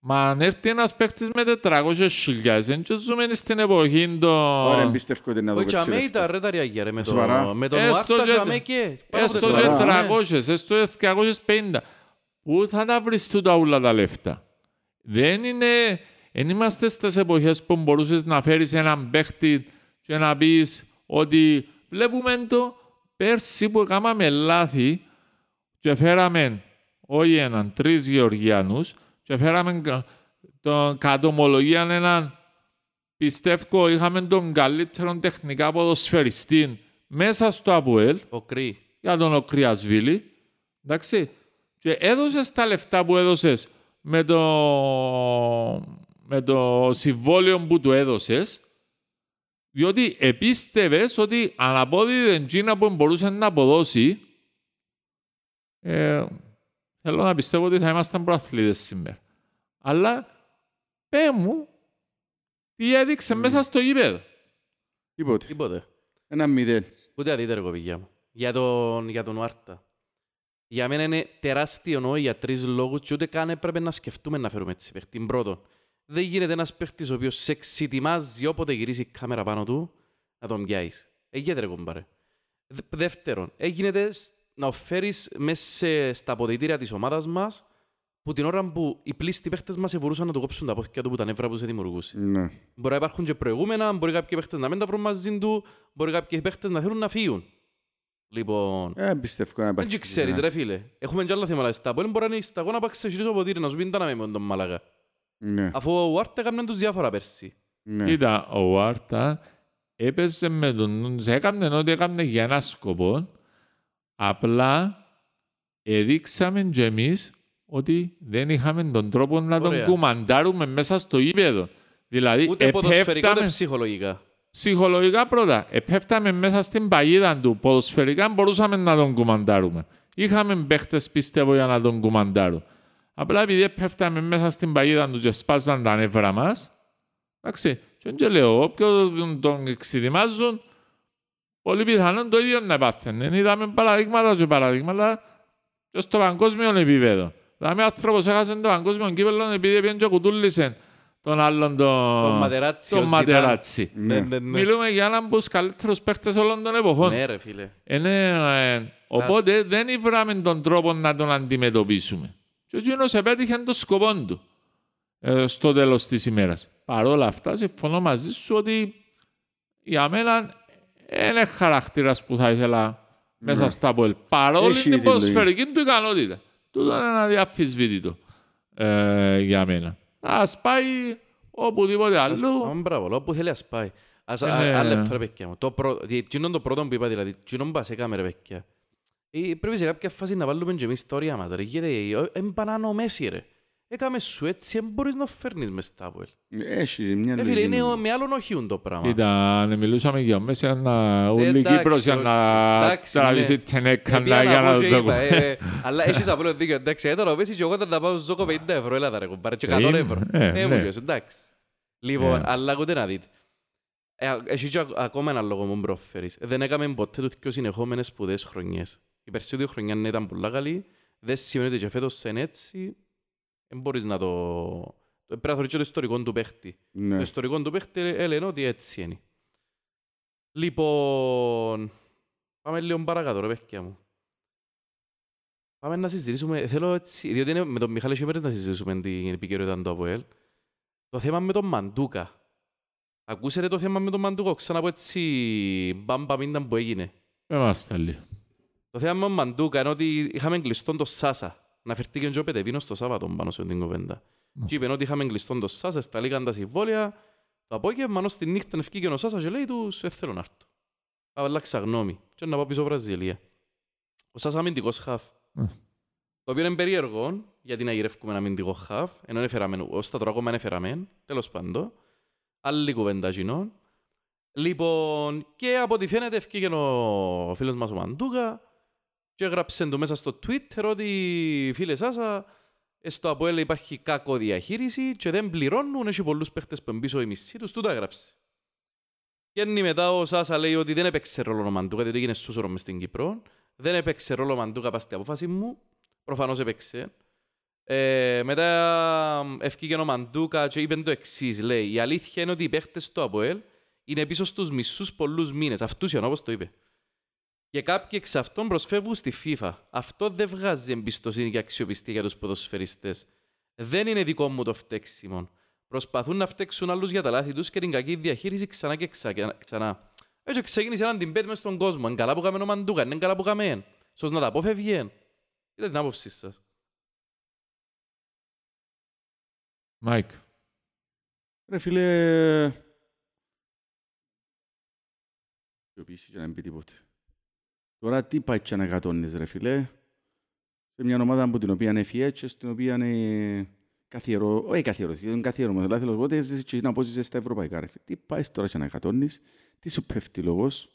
Μα αν έρθει ένας παίχτης με 400 χιλιάδες, δεν και ζούμε στην εποχή το... Ωραία, εμπιστεύω ότι να το Όχι, αμέ πετσίλευκο. ήταν ρε τα ριάγια ρε με Σοβαρά. τον- με τον Έστω Ουάρτα και- και αμέ και. Πάνω από Έστω τέσσερα. και Σοβαρά, 300, έστω και 250. Πού θα τα βρεις τούτα όλα τα λεφτά; Δεν είναι... Δεν είμαστε στις εποχές που μπορούσες να φέρεις έναν παίχτη και να πεις ότι βλέπουμε το πέρσι που κάναμε λάθη και φέραμε όχι έναν, τρεις Γεωργιανούς και φέραμε κα- τον κατομολογία έναν πιστεύω είχαμε τον καλύτερο τεχνικά ποδοσφαιριστή μέσα στο ΑΠΟΕΛ Ο Κρύ. για τον Οκριασβίλη. Εντάξει. Και έδωσες τα λεφτά που έδωσες με το, με το συμβόλαιο που του έδωσες, διότι επίστευες ότι αν απόδιδε εκείνα που μπορούσε να αποδώσει, ε, θέλω να πιστεύω ότι θα ήμασταν προαθλητές σήμερα. Αλλά πέ μου, τι έδειξε μέσα στο γήπεδο. Τίποτε. Τίποτε. Ένα μηδέν. Ούτε αδείτε ρε κοπηγιά μου. Για τον, για τον Ουάρτα. Για μένα είναι τεράστιο νόη για τρεις λόγους και ούτε καν έπρεπε να σκεφτούμε να φέρουμε έτσι παίχτη. Πρώτον, δεν γίνεται ένας παίχτης ο οποίος σε εξητιμάζει όποτε γυρίσει η κάμερα πάνω του να τον πιάσεις. Έγινε ρε κομπάρε. Δε- Δεύτερον, έγινε να φέρεις μέσα σε- στα αποδητήρια της ομάδας μας που την ώρα που οι πλήστοι παίχτες μας μπορούσαν να του κόψουν τα πόθηκια του που τα νεύρα που σε δημιουργούσε. Ναι. Μπορεί να υπάρχουν και προηγούμενα, μπορεί κάποιοι παίχτες να μην τα βρουν μαζί του, μπορεί κάποιοι παίχτες να θέλουν να φύγουν. Λοιπόν, Ε, πιστεύω να δεν υπάρχει. και ξέρεις ρε φίλε. Έχουμε και άλλα θέματα στα πόλη, μπορεί να είναι στα γόνα να σε χειρίσω ποτήρι, να σου πει «Ήταν με τον Μαλακά. Ναι. Αφού ο Ουάρτα έκαναν τους διάφορα πέρσι. Ναι. Κοίτα, ο Βάρτα έπαιζε με τον νου, τους, έκανε ό,τι έκανε για ένα σκοπό, απλά έδειξαμε και εμείς ότι δεν είχαμε τον τρόπο να τον Ωραία. κουμαντάρουμε μέσα στο γήπεδο. Δηλαδή, Ούτε ποδοσφαιρικά, ούτε επέφταμε ψυχολογικά. ψυχολογικά πρώτα, επέφταμε μέσα στην παγίδα του, ποδοσφαιρικά μπορούσαμε να τον κουμαντάρουμε. Είχαμε παίχτες, πιστεύω, για να τον κουμαντάρουν. Απλά επειδή επέφταμε μέσα στην παγίδα του και σπάζαν τα νεύρα μας, εντάξει, και δεν και λέω, όποιον τον εξειδημάζουν, πολύ πιθανόν το ίδιο να πάθαινε. Είδαμε παραδείγματα και παραδείγματα και στο παγκόσμιο επίπεδο. Δηλαδή, ο άνθρωπος έχασε το παγκόσμιο κύπελλο επειδή πήγαινε και κουτούλησε τον άλλον τον, Τον Ματεράτσι, τον ο Ζητάν. Ματεράτσι. Ναι, ναι, ναι. Μιλούμε για έναν από τους καλύτερους παίχτες όλων των εποχών. Ναι ρε φίλε. Είναι, ε, οπότε δεν βράμε τον τρόπο να τον αντιμετωπίσουμε. Και ο εκείνος επέτυχε τον σκοπό του ε, στο τέλος της ημέρας. Παρ' όλα αυτά, συμφωνώ μαζί σου ότι για μένα είναι χαρακτήρας που θα ήθελα μέσα στα πόλη. Παρόλη Έχει την την ποδοσφαιρική του ικανότητα. Τούτο είναι ένα διαφυσβήτητο ε, για μένα. Ας πάει οπουδήποτε Ας- αλλού. Α, Μπράβο, λέω που θέλει ας πάει. Ας, Ε, α- ναι. Ένα λεπτό ρε παιδιά μου. Το πρω- δι- Εκείνο το πρώτο που είπα δηλαδή, εκείνο που μας έκαμε ρε παιδιά. Ε, Πρέπει σε κάποια φάση να βάλουμε και εμείς τα όρια μας ρε. Γιατί εμπανάνω μέση ρε. Έκαμε σου έτσι, δεν μπορείς να φέρνεις μες στα Αποέλ. Έχει μια Ε, φίλε, λογική. είναι με άλλον οχιούν το πράγμα. Ήταν, μιλούσαμε για μέσα να ούλη εντάξει, Κύπρος για όχι. να Εντάξει, τραβήσει ναι. την Ε, έκανα πήγα για να να πω και το είπα, δω. ε, Αλλά έχεις απλό δίκιο, εντάξει. Ήταν ο Μέσης και εγώ ήταν να πάω ζώκο 50 ευρώ, έλα τα ρε κουμπάρε, και 100 Είναι, ευρώ. ε, Ε, ναι. μου λες, εντάξει. Λοιπόν, Ε. αλλά ακούτε να δείτε. Ε, Έχει και ακ- ακόμα ένα λόγο μου προφέρεις. Δεν έκαμε ποτέ τους δυο συνεχόμενες σπουδαίες χρονιές. Η περσίδια χρονιά ναι, ήταν πολλά καλή, δεν σημαίνει ότι και φέτος είναι έτσι. Δεν μπορείς να το... το- Πρέπει να θεωρείς και το ιστορικό του παίχτη. Ναι. Το ιστορικό του παίχτη ε, λένε ότι έτσι είναι. Λοιπόν, πάμε λίγο παρακάτω ρε παιδιά μου. Πάμε να συζητήσουμε, θέλω έτσι, διότι είναι με τον Μιχάλη Σιμέρης να συζητήσουμε την επικαιρότητα του ΑΠΟΕΛ. Το θέμα με τον Μαντούκα. Ακούσατε το θέμα με τον Μαντούκα, ξανά από έτσι μπαμπα μήντα που έγινε. Είμαστε λίγο. Το θέμα με τον Μαντούκα είναι ότι είχαμε κλειστόν το Σάσα. Να φερθεί και ο Πετεπίνος το Σάββατο πάνω σε την κουβέντα. Ναι. Και είπε ότι είχαμε κλειστόν το Σάσα, σταλήκαν τα συμβόλαια. Το απόγευμα, ενώ στη νύχτα ευκήκε ο Σάσα και λέει τους, δεν θέλω να έρθω. Αλλάξα γνώμη. Και να πάω πίσω Βραζιλία. Ο Σάσα αμυντικός χαφ. Mm. Το οποίο είναι περίεργο, γιατί να γυρεύουμε ένα αμυντικό χαφ, ενώ έφεραμε, ως τα τώρα ακόμα έφεραμε, τέλος πάντων. Άλλη κουβέντα κοινών. Λοιπόν, και από ό,τι φαίνεται ευκήγε ο φίλος μας ο Μαντούκα και έγραψε το μέσα στο Twitter ότι φίλε Σάσα, στο ΑΠΟΕΛ υπάρχει κακό διαχείριση και δεν πληρώνουν, έχει πολλούς παίχτες που πίσω η μισή τους, τούτα έγραψε. Και μετά ο Σάσα λέει ότι δεν έπαιξε ρόλο ο Μαντούκα, διότι έγινε σούσορος μες στην Κύπρο. Δεν έπαιξε ρόλο ο Μαντούκα πας στην απόφαση μου. Προφανώς έπαιξε. Ε, μετά ευκήγε ο Μαντούκα και είπε το εξής, λέει, η αλήθεια είναι ότι οι παίχτες του ΑΠΟΕΛ είναι πίσω στους μισούς πολλούς μήνες. Αυτούς είναι όπως το είπε. Και κάποιοι εξ αυτών προσφεύγουν στη FIFA. Αυτό δεν βγάζει εμπιστοσύνη και αξιοπιστία για τους ποδοσφαιριστές. Δεν είναι δικό μου το φταίξιμο. Προσπαθούν να φταίξουν άλλους για τα λάθη τους και την κακή διαχείριση ξανά και ξανά. Έτσι ξεκίνησε έναν την μες στον κόσμο. Είναι καλά που κάμε ο Μαντούκα, είναι καλά που κάμε. Σως να τα αποφεύγει. Κοίτα την άποψή σας. Μάικ. Ρε φίλε... Σιωπήσει και να μην πει τίποτε. Τώρα τι πάει και να εκατόνεις ρε φίλε. Σε μια ομάδα από την οποία είναι φιέ και στην οποία είναι καθιερώ, όχι καθιερώ, είναι καθιερώ, αλλά θέλω ότι ζήσεις και να πόσεις στα ευρωπαϊκά ρε φίλε. Τι πάεις τώρα και να εκατόνεις, τι σου πέφτει λόγος,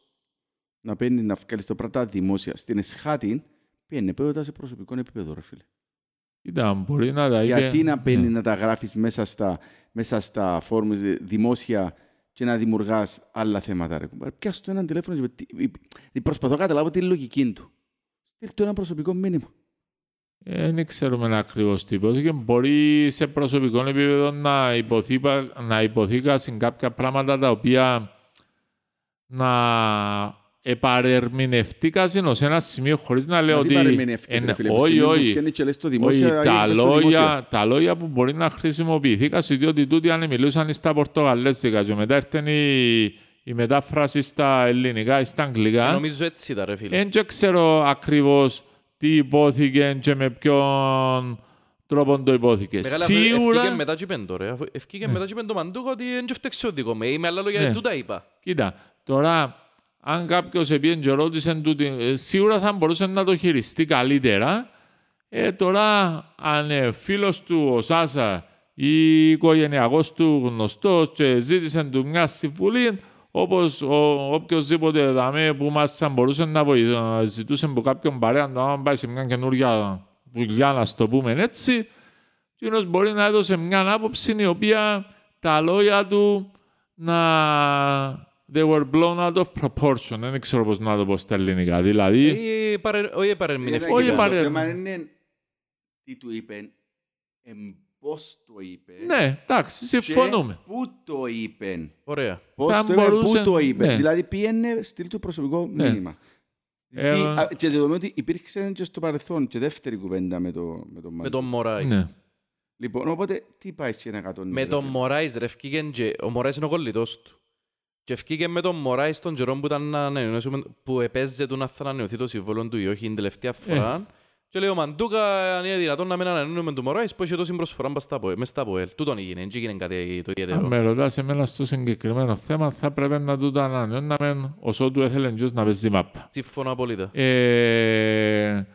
να παίρνει να βγάλεις το πρατά δημόσια στην εσχάτη, πιένε πέοντα σε προσωπικό επίπεδο ρε φίλε. Ήταν, μπορεί να τα είπε... Γιατί να παίρνει να τα γράφεις μέσα στα, μέσα στα φόρμους δημόσια και να δημιουργάς άλλα θέματα. Ρε. Πιάσ' το έναν τηλέφωνο και προσπαθώ να καταλάβω τη λογική του. Στείλ το ένα προσωπικό μήνυμα. Ε, δεν ξέρουμε ακριβώς τι υπόθηκε. Μπορεί σε προσωπικό επίπεδο να, υποθήκα, να υποθήκασαν κάποια πράγματα τα οποία να επαρερμηνευτήκασαν ως ένα σημείο χωρίς να λέω ότι... Όχι, όχι. Τα λόγια που μπορεί να χρησιμοποιηθήκαν διότι τούτοι αν μιλούσαν στα πορτογαλέζικα και μετά έρθει η, η μετάφραση στα ελληνικά ή στα αγγλικά. Ε, νομίζω έτσι ήταν ρε φίλε. Δεν ξέρω ακριβώς τι υπόθηκε και με ποιον τρόπο το υπόθηκε. Σίγουρα... Ευκήκε μετά και πέντο ρε. Ευκήκε ναι. μετά και πέντο μαντούκο ότι δεν φταίξε δικό με. Είμαι άλλα λόγια, ναι. τούτα είπα. Κοίτα, τώρα αν κάποιος επίεν και ρώτησε τούτη, ε, σίγουρα θα μπορούσε να το χειριστεί καλύτερα. Ε, τώρα, αν είναι φίλος του ο Σάσα ή οικογενειακός του γνωστός και ζήτησε του μια συμβουλή, όπως οποιοδήποτε δαμέ που μας θα μπορούσε να βοηθήσει, ζητούσε από κάποιον παρέα να πάει σε μια καινούργια δουλειά, να το πούμε έτσι, και μπορεί να έδωσε μια άποψη η οποία τα λόγια του να they were blown out of proportion. Δεν ξέρω πώς να το πω στα ελληνικά. Δηλαδή... Όχι παρερμηνευτικά. Όχι Το θέμα είναι τι του είπε, πώς το είπε. Ναι, εντάξει, συμφωνούμε. πού το είπε. Ωραία. Πώς το είπε, πού το είπε. Ναι. Δηλαδή πήγαινε, στείλ του προσωπικό ναι. μήνυμα. Ε, και δεδομένου ότι υπήρξε και στο παρελθόν και δεύτερη κουβέντα με, το, με τον Με τον Μωράης. Ναι. Λοιπόν, οπότε τι πάει και ένα εκατόν. Με τον Μωράης ρε, και ο Μωράης είναι ο κολλητός του. Και ευκήκε με τον Μωράης στον καιρό που, ήταν να ανανεώσουμε, που επέζε του να θα ανανεωθεί το συμβόλο του ή όχι την τελευταία φορά. Ε. Και λέει ο Μαντούκα, αν είναι δυνατόν να μην ανανεώνουμε τον Μωράης, που έχει τόση προσφορά μες στα ΠΟΕΛ. Τούτον έγινε, δεν έγινε κάτι το ιδιαίτερο. Αν με ρωτάς εμένα στο συγκεκριμένο θέμα, θα πρέπει να τούτο ανανεώναμε όσο του έθελε και να παίζει μάπα. Συμφωνώ απολύτω. Ε,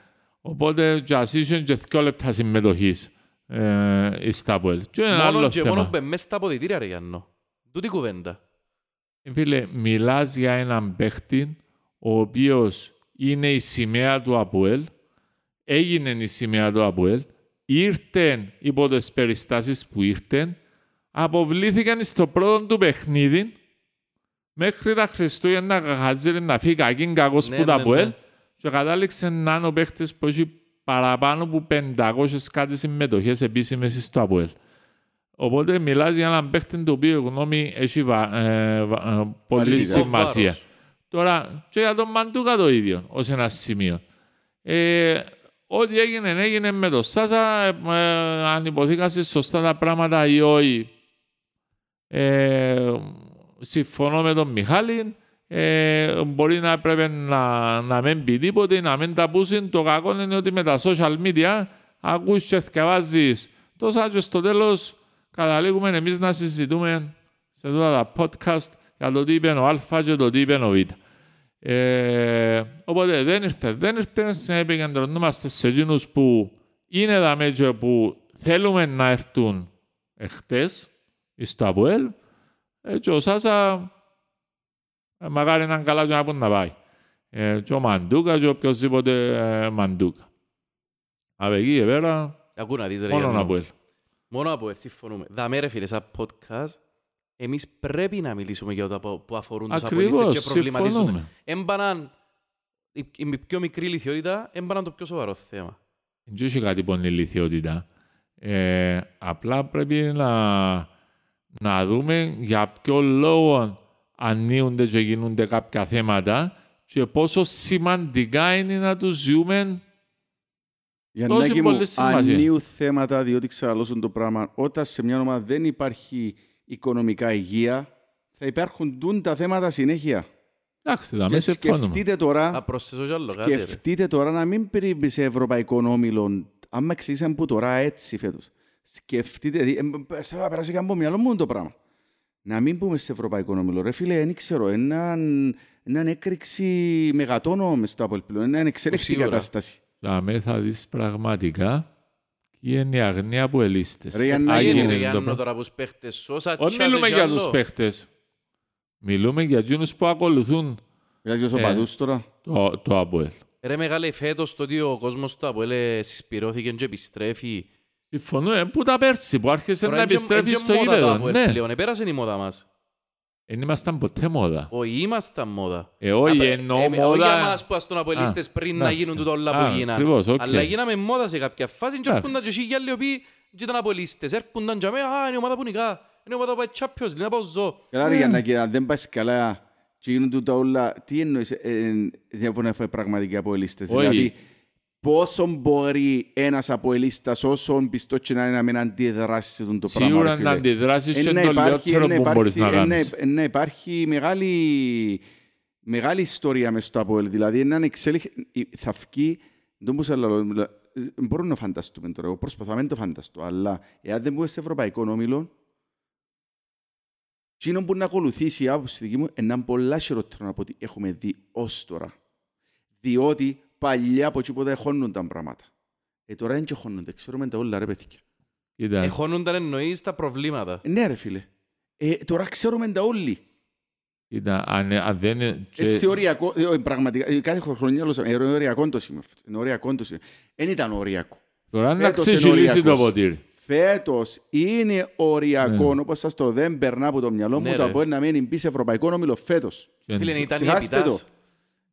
οπότε, και ας είσαι και δυο λεπτά συμμετοχής ε, στα ΠΟΕΛ. Και ένα άλλο θέμα. Μόνο και μόνο μέσα στα αποδητήρια, ρε Γιάννο. Τούτη κουβέντα. Φίλε, μιλάς για έναν παίχτη ο οποίος είναι η σημαία του Αποέλ, έγινε η σημαία του Αποέλ, ήρθε υπό τις περιστάσεις που ήρθαν, αποβλήθηκαν στο πρώτο του παιχνίδι, μέχρι τα Χριστούγεννα χαζίρι να φύγει κακήν κακός ναι, που τα ναι, Αποέλ, ναι. και κατάληξε να είναι ο παίχτης που έχει παραπάνω από 500 κάτι συμμετοχές επίσημες στο Αποέλ. Οπότε μιλάς για έναν παίχτη το οποίο γνώμη έχει βα, ε, βα, ε, πολύ σημασία. Τώρα, και για τον Μαντούκα το ίδιο, ως ένα σημείο. Ε, ό,τι έγινε, έγινε με το Σάσα, ε, αν υποθήκασε σωστά τα πράγματα ή όχι. Ε, συμφωνώ με τον Μιχάλη, ε, μπορεί να πρέπει να, να μην πει τίποτε, να μην τα πούσει. Το κακό είναι ότι με τα social media ακούς και θυκευάζεις τόσα και στο τέλος καταλήγουμε εμείς να συζητούμε σε αυτά τα podcast για το τι είπε ο Α και το τι είπε ο Β. Ε, οπότε δεν ήρθε, δεν ήρθε, επικεντρωνόμαστε σε εκείνους που είναι τα μέτια που θέλουμε να έρθουν εχθές στο ΑΠΟΕΛ. Έτσι ο Σάσα Ε, Μακάρι να είναι καλά και να πούν να πάει. Ε, και ο Μαντούκα και οποιοσδήποτε ε, Μαντούκα. Από εκεί και πέρα, Ακού να δεις ρε μόνο Γιάννο. να πω. Μόνο από έτσι συμφωνούμε. Δαμέ ρε φίλε, σαν podcast, εμείς πρέπει να μιλήσουμε για τα που που αφορούν τους απολύστες Ακριβώς, και προβληματίζουν. συμφωνούμε. Έμπαναν η, η πιο μικρή λιθιότητα, έμπαναν το πιο σοβαρό θέμα. Δεν έχει κάτι που είναι ηλικιότητα. Ε, απλά πρέπει να, να δούμε για ποιο λόγο ανοίγονται και γίνονται κάποια θέματα και πόσο σημαντικά είναι να τους ζούμε Γιαννάκη Τόση μου, πολύ σημασία. ανοίγουν θέματα διότι ξαλώσουν το πράγμα. Όταν σε μια ομάδα δεν υπάρχει οικονομικά υγεία, θα υπάρχουν τούν τα θέματα συνέχεια. Εντάξει, θα Και με συμφωνούμε. σκεφτείτε Να τώρα, προσθέσω κι άλλο κάτι ρε. σκεφτείτε τώρα να μην περίπτει σε ευρωπαϊκό όμιλο. Αν με εξηγήσαν που τώρα έτσι φέτος. Σκεφτείτε, δι- ε, θέλω να περάσει και από το μυαλό μου το πράγμα. Να μην πούμε σε ευρωπαϊκό όμιλο. Ρε φίλε, δεν ξέρω, έναν, έναν έκρηξη μεγατόνο μες στο Απόλ πλέον. Είναι εξέλεκτη Σίγουρα. κατάσταση. Θα με θα δεις πραγματικά και είναι η αγνία που ελίστες. Ρε, Γιάννα, Α, γίνει, γίνει Άγινε ρε το Γιάννο πράγμα. τώρα που παίχτες όσα Όχι τσάζες μιλούμε κι για άλλο. τους παίχτες. Μιλούμε για εκείνους που ακολουθούν Δηλαδή, ως Ε. οπαδούς τώρα. το, το ΑΠΟΕΛ. Ρε μεγάλε φέτος το ότι ο κόσμος του Αποέλ συσπηρώθηκε και επιστρέφει. Συμφωνώ, ε, που τα πέρσι που άρχισε Τώρα να εν και- επιστρέφει εν και στο μόδα το γήπεδο. Αποέλ Ναι, πλέον. Επέρασε η μόδα μας. Δεν ήμασταν ποτέ μόδα. Όχι, ήμασταν μόδα. Ε, όχι, Απε- εννοώ ε, Όχι για μόδα. μας που ας τον Αποελίστες Α, πριν να εντάξει. γίνουν τούτα όλα Α, που γίναν. ακριβώς, οκ. Αλλά γίναμε μόδα σε κάποια φάση και Εντάξει. έρχονταν και οι άλλοι οι οποίοι και ήταν Αποελίστες. Έρχονταν και αμέ, α, είναι η ομάδα που νικά. Είναι η ομάδα που πάει Champions League, να πάω ζω. Καλά ρε Γιάννακη, αν δεν πας καλά και γίνουν τούτα όλα, τι εννοείς, ε, ε, δεν μπορεί να φάει πραγματικοί αποελίστες. Όχι. Δηλαδή, πόσο μπορεί ένας αποελίστας, όσο πιστός και να είναι να μην αντιδράσει σε αυτό το πράγμα, Σίγουρα ρε φίλε. να αντιδράσεις Ε, και να το υπάρχει- λιότερο να που υπάρχει- μπορείς να ε, να- κάνεις. ε, να υπάρχει μεγάλη, μεγάλη ιστορία μες στο Αποέλ. Δηλαδή, έναν εξέλιξη, ε, θα βγει, δεν μπορούσα να λέω, μιλά- ε, μπορούμε να φανταστούμε τώρα, εγώ προσπαθώ να μην το φανταστώ, αλλά εάν δεν μπούμε σε ευρωπαϊκό όμιλο, Εκείνο που να ακολουθήσει η άποψη δική μου είναι πολλά χειρότερο από ό,τι έχουμε δει ως τώρα. Διότι παλιά από εκεί που δεν χώνονταν πράγματα. Ε, τώρα δεν και χώνονται, ξέρουμε τα όλα ρε παιδιά. Κοίτα, Εχώνονταν εννοείς τα προβλήματα. Ε, ναι ρε φίλε. Ε, τώρα ξέρουμε τα όλοι. κοίτα, αν, αν δεν είναι... και- Εσύ οριακό, ε, όχι, πραγματικά, ε, κάθε χρονιά λέω, είναι οριακό το σημείο αυτό. Είναι οριακό το σημείο. Δεν ήταν οριακό. Τώρα να Φέτος είναι ξεχυλήσει το οριακός. ποτήρι. Φέτος είναι οριακό, Ναι. όπως σας το δεν περνά από το μυαλό μου, Ναι, το ρε. Αποέλ να μένει μπει σε ευρωπαϊκό όμιλο φέτος. Και- Φίλε, ήταν η Ξεχάστε επιτάς.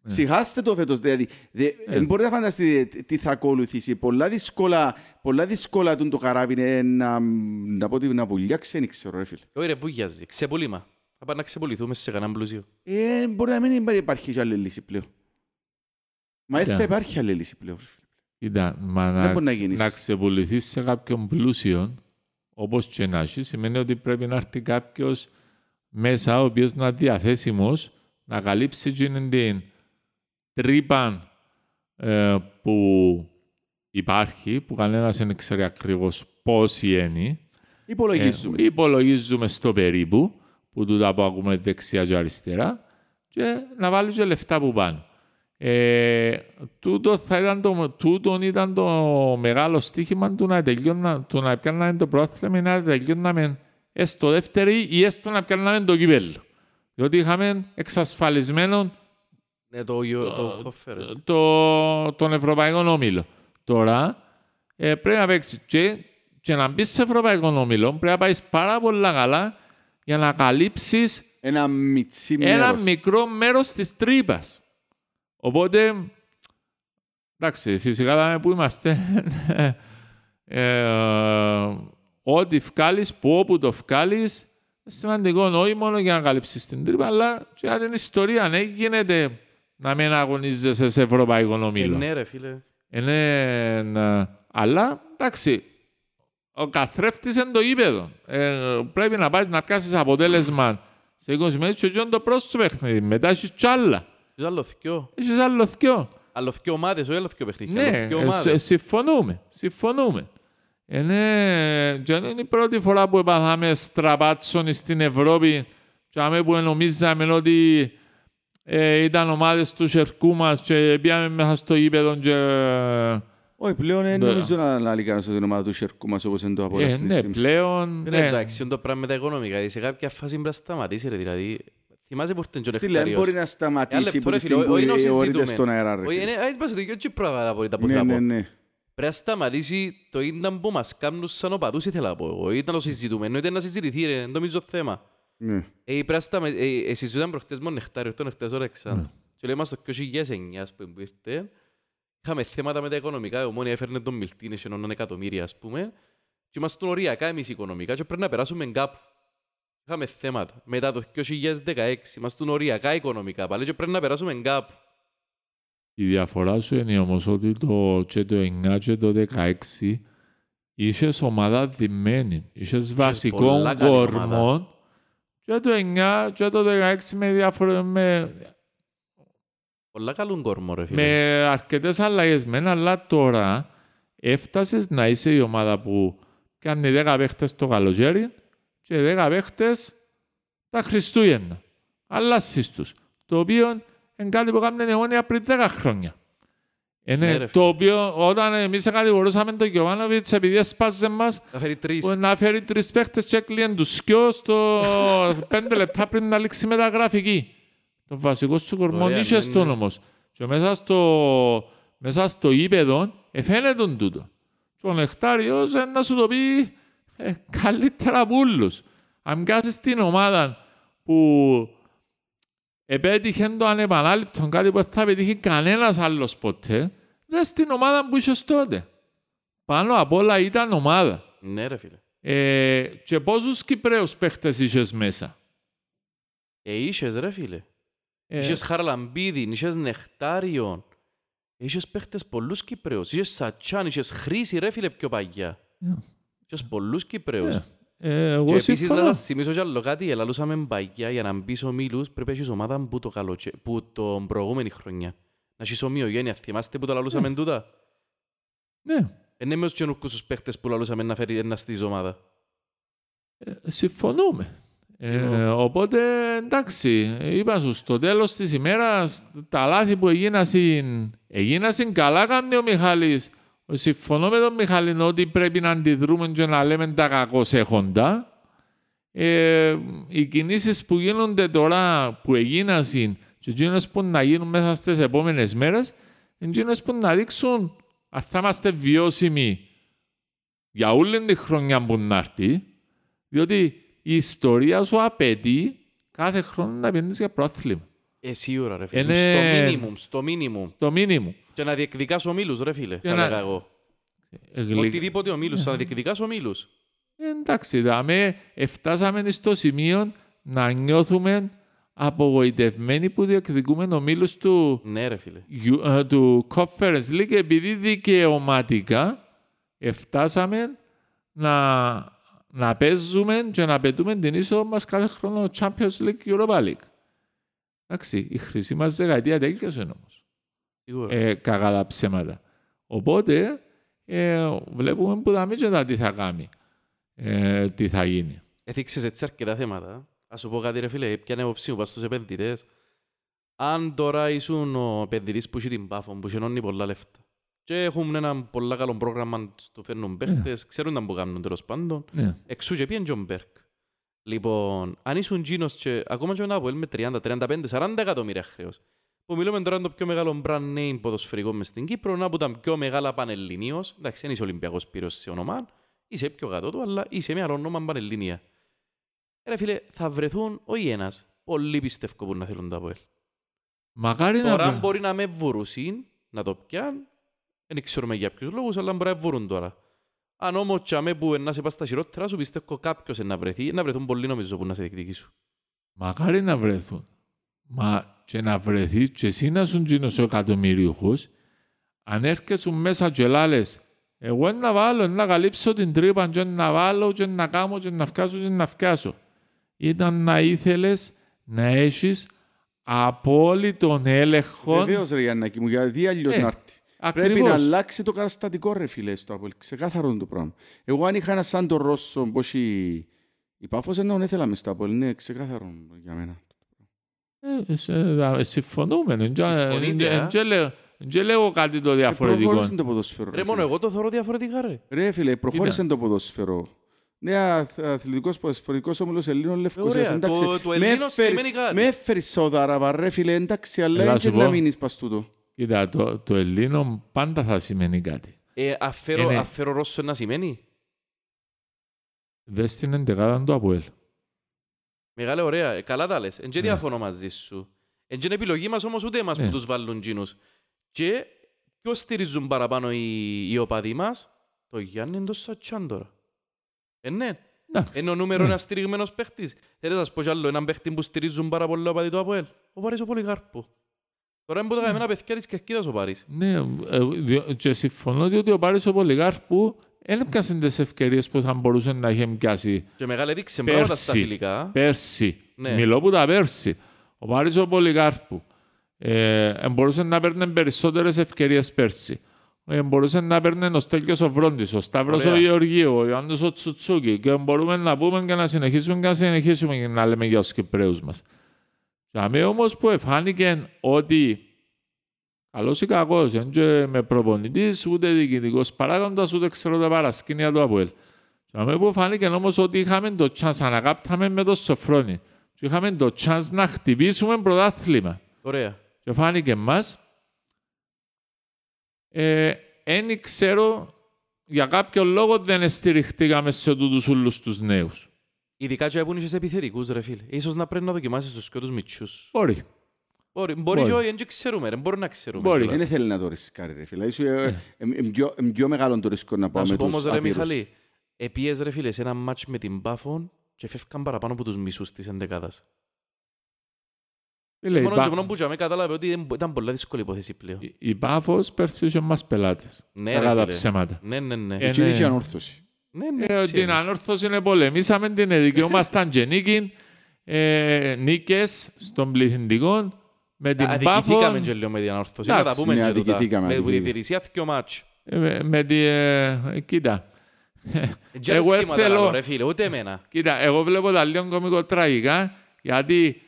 Το. Ξεχάστε το φέτος. Δηλαδή, δε, Ε. δεν μπορείτε να φανταστείτε τι θα ακολουθήσει. Πολλά δύσκολα, πολλά δύσκολα τούν το καράβι είναι να, να πω ότι να βουλιάξει, δεν ξέρω ρε φίλε. Όχι ρε, βούγιαζε. Ξεπολύμα. Θα πάμε να ξεπολυθούμε σε κανέναν πλούσιο. Ε, μπορεί να μην υπάρχει και άλλη λύση πλέον. Μα δεν Κοίτα. θα υπάρχει άλλη λύση πλέον. ρε φίλε. Κοίτα, μα Δεν να, μπορεί να γίνεις. να ξεπουληθείς σε κάποιον πλούσιο, όπως και να έχεις, σημαίνει ότι πρέπει να έρθει κάποιος μέσα, ο οποίος να είναι διαθέσιμος, να καλύψει εκείνη την τρύπα ε, που υπάρχει, που κανένας δεν ξέρει ακριβώς πόση είναι. Υπολογίζουμε. Ε, υπολογίζουμε στο περίπου, που τούτα που ακούμε δεξιά και αριστερά, και να βάλει και λεφτά που πάνε. Ε, τούτο, θα ήταν το, τούτο ήταν το μεγάλο στοίχημα του να, τελειώνα, του να πιάνναμε το πρόθυμα ή να τελειώναμε έστω δεύτερη ή έστω να πιάνναμε το κύπελο. Διότι είχαμε εξασφαλισμένο Ναι, το, το conference. το, τον Ευρωπαϊκό Όμιλο. Τώρα ε, πρέπει να παίξεις και, και να μπεις σε Ευρωπαϊκό Όμιλο πρέπει να πάεις πάρα πολλά καλά για να καλύψεις Ένα μιτσί ένα μέρος. μικρό μέρος της τρύπας. Οπότε, εντάξει, φυσικά δάμε που είμαστε. ε, ό,τι βγάλεις, που όπου το βγάλεις, σημαντικό όχι μόνο για να καλύψεις την τρύπα, αλλά και για την ιστορία. Ναι, γίνεται να μην αγωνίζεσαι σε ευρωπαϊκό Ε, ομίλο. ναι ρε φίλε. Είναι, να- αλλά εντάξει, ο καθρέφτης είναι το γήπεδο. Ε, πρέπει να πάει να πιάσεις αποτέλεσμα σε 20 μέρες και αυτό είναι το πρώτο παιχνίδι. Μετά έχεις κι άλλα. Είσαι άλλο θκυο. Έχεις άλλο δυο. Άλλο θκυο ομάδες, όχι άλλο θκυο παιχνίδια. Ναι, Άλλο θκυο ε, ομάδες. σε- συμφωνούμε. Συμφωνούμε. Ε, ναι, και δεν είναι η πρώτη φορά που έπαθαμε στραπάτσον στην Ευρώπη και αμέ που νομίζαμε ότι ε, ήταν ομάδες του σερκού μας και πήγαμε μέσα στο γήπεδο και... Όχι, πλέον δεν Ναι. νομίζω να λάλει κανένας ότι την ομάδα του Σερκού μας όπως είναι το Απόλλων Ε, αυτή τη ναι, στιγμή. πλέον... Ναι, ναι. εντάξει, είναι το πράγμα με τα οικονομικά. Σε κάποια φάση πρέπει να σταματήσει, ρε, δηλαδή. Θυμάσαι που ήρθαν και ο Στείλε, δεν Νεκτάριος. μπορεί να Ένα σταματήσει λεπτό, που ρε τη φίλε, στιγμή που όχι, είναι αιωρείται συζητούμενο. στον αέρα, ρε Όχι, φίλε. είναι- ας πας ότι και πράγμα μπορεί τα που Ναι, θέλω να ναι, πω. ναι. Πρέπει να σταματήσει το ήταν που μας κάνουν σαν οπαδούς ήθελα να πω εγώ. Ήταν το συζητούμενο, ήταν να συζητηθεί ρε, δεν νομίζω θέμα. Ναι. Ε, πρέπει να σταμα- ε, ε, συζητούσαν προχτές μόνο Νεκτάριο, το Νεκτάριος ο Ναι. Αλεξάνδρου. Και λέει μας το 2009 ας πούμε, που ήρθε, είχαμε θέματα με τα οικονομικά, η Ομόνια έφερνε τον Μιλτίν, είχε έναν εκατομμύρια ας πούμε, και ήμασταν οριακά εμείς οικονομικά και πρέπει να περάσουμε κάπου. Είχαμε θέματα. Μετά το 2016 ήμασταν οριακά οικονομικά πάλι και πρέπει να περάσουμε κάπου. Η διαφορά σου είναι όμως ότι το, και το 9 και το 16 είχες ομάδα δημένη. Είχες βασικό πολλά καλή κορμό και το 9 και το 16 με, διαφορε... με, Πολλά καλούν κόρμο ρε φίλε. με αρκετές αλλαγές μεν, αλλά τώρα έφτασες να είσαι η ομάδα που κάνει 10 παίχτες το καλοκαίρι και 10 παίχτες τα Χριστούγεννα. Αλλάσεις τους. Το οποίο είναι κάτι που έκανε η Ομόνια πριν 10 χρόνια. Είναι Ναι, ρε το οποίο όταν εμείς κατηγορούσαμε τον Γιωβάνοβιτς επειδή έσπαζε μας Θα φέρει τρεις. που να φέρει τρεις παίχτες και έκλειεν τους σκιό στο πέντε λεπτά πριν να λήξει μεταγραφική. Το βασικός σου κορμό Ωραία, είχες ναι, τον ναι. όμως. Και μέσα στο, μέσα στο ύπεδο εφαίνεται τον τούτο. Και ο Νεκτάριος ε, να σου το πει ε, καλύτερα από όλους. Αν κάσεις την ομάδα που επέτυχε το ανεπανάληπτο, κάτι που δεν θα πετύχει κανένας άλλος ποτέ, δες την ομάδα που είχες τότε. Πάνω απ' όλα ήταν ομάδα. Ναι ρε φίλε. Ε, και πόσους Κυπρέους παίχτες είχες μέσα; Ε, είσες ρε φίλε. Ε, Είχες Χαραλαμπίδη, είχες Νεκτάριον. Είχες παίχτες πολλούς Κυπρέους. Είχες Σατσάν, είχες Χρήση ρε φίλε πιο παγιά. Ναι. Είχες πολλούς Κυπρέους. ε, ε, εγώ Και επίσης να συμφωνώ. σας θυμίσω κι άλλο κάτι, ελαλούσαμε παγιά για να μπεις ο Μίλους πρέπει να έχεις ομάδα που το, καλοτσε... που το προηγούμενη χρονιά. Να έχεις ομοιογένεια. Θυμάστε που το λαλούσαμε τούτα; Ναι, Είναι με τους καινούργους τους παίχτες που λαλούσαμε να φέρει ένας στής ομάδα. ε, συμφωνούμε. Ε, Λοιπόν. οπότε εντάξει, είπα σου, στο τέλος της ημέρας τα λάθη που έγινασαν, έγινασαν καλά κάνει ο Μιχάλης. Συμφωνώ με τον Μιχάλη ότι πρέπει να αντιδρούμε και να λέμε τα κακώς έχοντα. Ε, οι κινήσεις που γίνονται τώρα, που έγινασαν και εκείνες που να γίνουν μέσα στις επόμενες μέρες, είναι εκείνες που να δείξουν αν θα είμαστε βιώσιμοι για όλη τη χρονιά που να έρθει, διότι η ιστορία σου απαιτεί κάθε χρόνο να πιένεις για πρόθλημα. Ε, σίγουρα ρε φίλε. Είναι- Στο μίνιμουμ, στο μίνιμουμ. Το μήνυμο. Και να διεκδικάς ο Μίλους ρε φίλε, θα να- λέγα εγώ. Ε, γλυ- Οτιδήποτε ο Μίλους, θα διεκδικάς ο Μίλους. Ε, εντάξει, δάμε, φτάσαμε στο σημείο να νιώθουμε απογοητευμένοι που διεκδικούμε ο μήλος του, Ναι ρε φίλε. Γιου- ε, του Conference League επειδή δικαιωματικά φτάσαμε να, να παίζουμε και να πετούμε την είσοδο μας κάθε χρόνο Champions League και Europa League. Εντάξει, η χρυσή μας δεκαετία τέλειωσε όμως. Σίγουρα. Ε, κακά τα ψέματα. Οπότε ε, βλέπουμε που θα μην και τι θα κάνει. Ε, τι θα γίνει. Έθιξες έτσι αρκετά θέματα. Ας σου πω κάτι ρε φίλε, πιάνε απόψη μου πας στους επενδυτές. Αν τώρα ήσουν ο επενδυτής που έχει την πάφο, που γεννώνει πολλά λεφτά και έχουν ένα πολλά καλό πρόγραμμα στο φέρνουν παίχτες, ξέρουν να που κάνουν τέλος πάντων, Ναι. εξού και πήγαινε Τζον Μπέρκ. Λοιπόν, αν ήσουν γίνος και ακόμα και μετά από με 30, 35, 40 εκατομμύρια χρέος, που μιλούμε τώρα είναι το πιο μεγάλο brand name ποδοσφαιρικό μες στην Κύπρο, ένα από τα πιο μεγάλα πανελληνίως, εντάξει, δεν είσαι Ολυμπιακός πύρος σε όνομα, είσαι πιο κάτω του, αλλά είσαι μια όνομα πανελληνία. Ρε φίλε, θα βρεθούν όχι ένας, πολλοί πιστεύω που να θέλουν τα ΑΠΟΕΛ. Μακάρι να... Τώρα βρε- μπορεί να με βουρούσιν, να το πιάν, δεν ξέρουμε για ποιους λόγους, αλλά μπορεί να βουρούν τώρα. Αν όμως τσάμε που να σε πας στα χειρότερα σου, πιστεύω κάποιος να βρεθεί, να βρεθούν πολλοί νομίζω που να σε διεκδικήσουν. Μακάρι να βρεθούν. Μα και να βρεθείς και εσύ να σου γίνεις ο εκατομμυρίουχος, αν έρχεσαι μέσα και λάλες, εγώ να βάλω, να καλύψω την τρύπα και να βάλω και να κάνω και να φτιάσω και να φτιάσω. Ήταν να ήθελες να έχεις απόλυτον έλεγχο. Βεβαίως ρε Γιάννακη μου, γιατί αλλιώς Ε, να έρθεις. Πρέπει να Ακριβώς. αλλάξει το καταστατικό ρε φίλε στο Απόελ. Ξεκάθαρο είναι το πράγμα. Εγώ αν είχα ένα σαν τον Ρώσο πως η, η Πάφος ενώ ήθελα μες στο Απόελ. Είναι ξεκάθαρο για μένα. Ε, σε- δα- Συμφωνούμε. Δεν Συμφωνείτε, α; λέω κάτι το Ε, διαφορετικό. Προχώρησε το ποδόσφαιρο. Ρε μόνο εγώ το θεωρώ διαφορετικά ρε. Ρε φίλε, προχώρησε το ποδόσφαιρο. Ναι, αθ- αθλητικός ποδοσφαιρικός όμιλος Ελλήνων Λευκοσίας. Ωραία, εντάξει. το- το Με Ελλήνος έφερες- σημαίνει κάτι. Με έφερες Σαουδάραβα, ρε φίλε, εντάξει, αλλά Έλα δεν σου και να πω. μείνεις πας τούτο. Κοίτα, το, το Ελλήνο πάντα θα σημαίνει κάτι. Ε, αφαίρω, Είναι- αφαίρω Ρώσο να σημαίνει; Δες την εντεκάδα του Αποέλ. Μεγάλε, ωραία. Ε, καλά τα λες. Εν και Ναι. διαφωνώ μαζί σου. Εν και είναι επιλογή μας όμως ούτε εμάς Ναι. που τους βάλουν τζίνους. Και ποιος στηρίζουν παραπάνω οι, οι οπαδοί μας; Το Γιάννη είναι το Σατσάν τώρα. Ε, ναι. Εντάξει. Είναι ο νούμερο Ναι. ένα στηριγμένος παίχτης. Θέλετε να σας πω κι άλλο έναν παίχτη που στηρίζουν πάρα πολύ ο οπαδοί του Αποέλ; Ο Πάρης ο Πολυγάρπου. Τώρα είναι που τα καμένα παιδιά της Κερκίδας ο Πάρης. Ναι, ε, διο- και συμφωνώ ότι ο Πάρης ο Πολυγάρπου δεν έπιασε τις ευκαιρίες που θα μπορούσε να είχε πιάσει Και μεγάλη έδειξε πράγματα στα Πέρσι. φιλικά. πέρσι. Ναι. Μιλώ που τα πέρσι. Ο Πάρης ο Πολυγάρπου ε, μπορούσε να παίρνει περισσότερες ευκαιρίες πέρσι. Ε, μπορούσε να παίρνει ο Στέλιος ο Βρόντις, ο Σταύρος Ωραία. ο Γεωργίου, ο Ιωάννης ο Τσουτσούκη και μπορούμε να πούμε και να συνεχίσουμε και να συνεχίσουμε και να λέμε για τους Κυπρέους μας. Για μένα όμως που εφάνηκε ότι καλός ή κακός, δεν και με προπονητής, ούτε διοικητικός παράγοντας, ούτε ξέρω τα παρασκήνια του Αποέλ. Για μένα που φάνηκε όμως ότι είχαμε το chance, ανακάπταμε με το Σοφρόνι και είχαμε το chance να χτυπήσουμε πρωτάθλημα. Ωραία. Και φάνηκε μας, ε, εν ξέρω για κάποιο λόγο δεν στηριχτήκαμε σε τούτους όλους τους νέους. Ειδικά και που είναι σε επιθετικούς ρε φίλε. Ίσως να πρέπει να δοκιμάσεις τους και τους μητσούς. Μπορεί. Μπορεί, μπορεί Μπορεί. και όχι, δεν ξέρουμε ρε. Μπορεί να ξέρουμε. Μπορεί. κιόλας. Δεν θέλει να το ρισκάρει, ρε φίλε. Ίσως, ε, ε, ε, ε, πιο- ε, πιο μεγάλο το ρίσκο να Να πάμε σου πω τους όμως ρε απείρους. Μιχαλή, επίες ρε φίλε σε ένα μάτς με την Πάφον και φεύγαν παραπάνω από τους μισούς της εντεκάδας. Τι λέει, Μόνο η και Πα- μόνο που τζάμε κατάλαβε ότι δεν- ήταν πολλά δύσκολη υπόθεση πλέον. η- η Πάφος πέρσι είχε μας πελάτες. Ναι, Κακά ρε τα φίλε. ψέματα. Ναι, ναι, ναι. Ε, Εκείνη ναι. είχε ανόρθωση. Ναι, ναι, Ε, έτσι την είναι. ανόρθωση είναι πολεμήσαμε, την δικαιούμασταν και νίκη, ε, νίκες στον πληθυντικό με την Αδικηθήκαμε Πάφο, και λίγο με την ανόρθωση. Να τα Εντάξει, πούμε ναι, και τούτα. αδικηθήκαμε, Με αδικηθήκαμε. διαιτησία δυο μάτς. ε, με- με τη... ε, κοίτα, Και Εγώ αρισκήματα θέλω- λαλώ, ρε φίλε, ούτε εμένα. κοίτα, εγώ βλέπω τα λίγο κομικό τραγικά, γιατί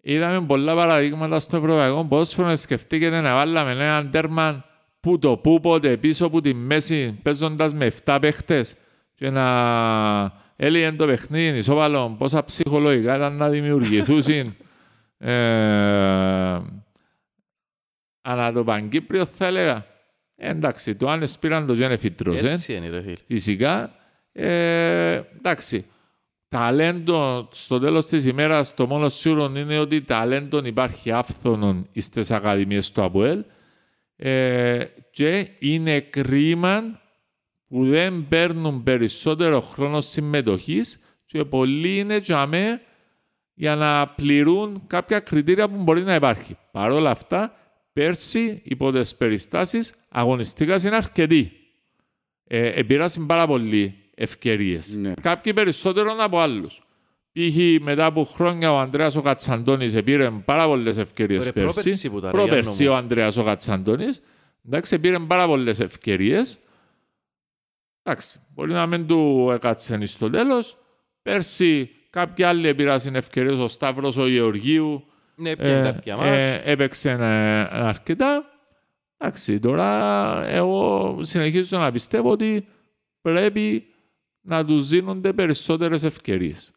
είδαμε πολλά παραδείγματα στο ευρωπαϊκό ποδόσφαιρο, σκεφτήκετε να βάλαμε έναν τέρμα που το που πότε πίσω από τη μέση παίζοντας με 7 παίχτες και να έλεγε το παιχνίδι ισόβαλο πόσα ψυχολογικά ήταν να δημιουργηθούν ε, ανά το Παγκύπριο θα έλεγα Ε, εντάξει, το αν πήραν το γένε φυτρός, ε. Έτσι είναι ρε φίλε. Φυσικά, ε, εντάξει, ταλέντο στο τέλος της ημέρας το μόνο σίγουρο είναι ότι ταλέντο υπάρχει άφθονον στις ακαδημίες του ΑΠΟΕΛ ε, και είναι κρίμα που δεν παίρνουν περισσότερο χρόνο συμμετοχής και πολλοί είναι για μέ για να πληρούν κάποια κριτήρια που μπορεί να υπάρχει. Παρ' όλα αυτά, πέρσι υπό τις περιστάσεις αγωνιστικά είναι αρκετοί. Ε, επήρασαν πάρα πολλοί ευκαιρίες. Ναι. Κάποιοι περισσότερο από άλλους. Π.χ. μετά από χρόνια ο Ανδρέας ο Κατσαντώνης επήρε πάρα πολλές ευκαιρίες Ωραία, πέρσι. πρόπερσι που τα ρε, Πρόπερσι Γιάννο μου. ο Ανδρέας ο Κατσαντώνης. Εντάξει, πήρε πάρα πολλές ευκαιρίες. Εντάξει, μπορεί να μην του έκατσε στο τέλος. Πέρσι κάποιοι άλλοι επήρασαν ευκαιρίες. Ο Σταύρος ο Γεωργίου Ναι, πιέν κάποια μάτς. ε, έπαιξε ε, αρκετά. Εντάξει, τώρα εγώ συνεχίζω να πιστεύω ότι πρέπει να τους δίνονται περισσότερες ευκαιρίες.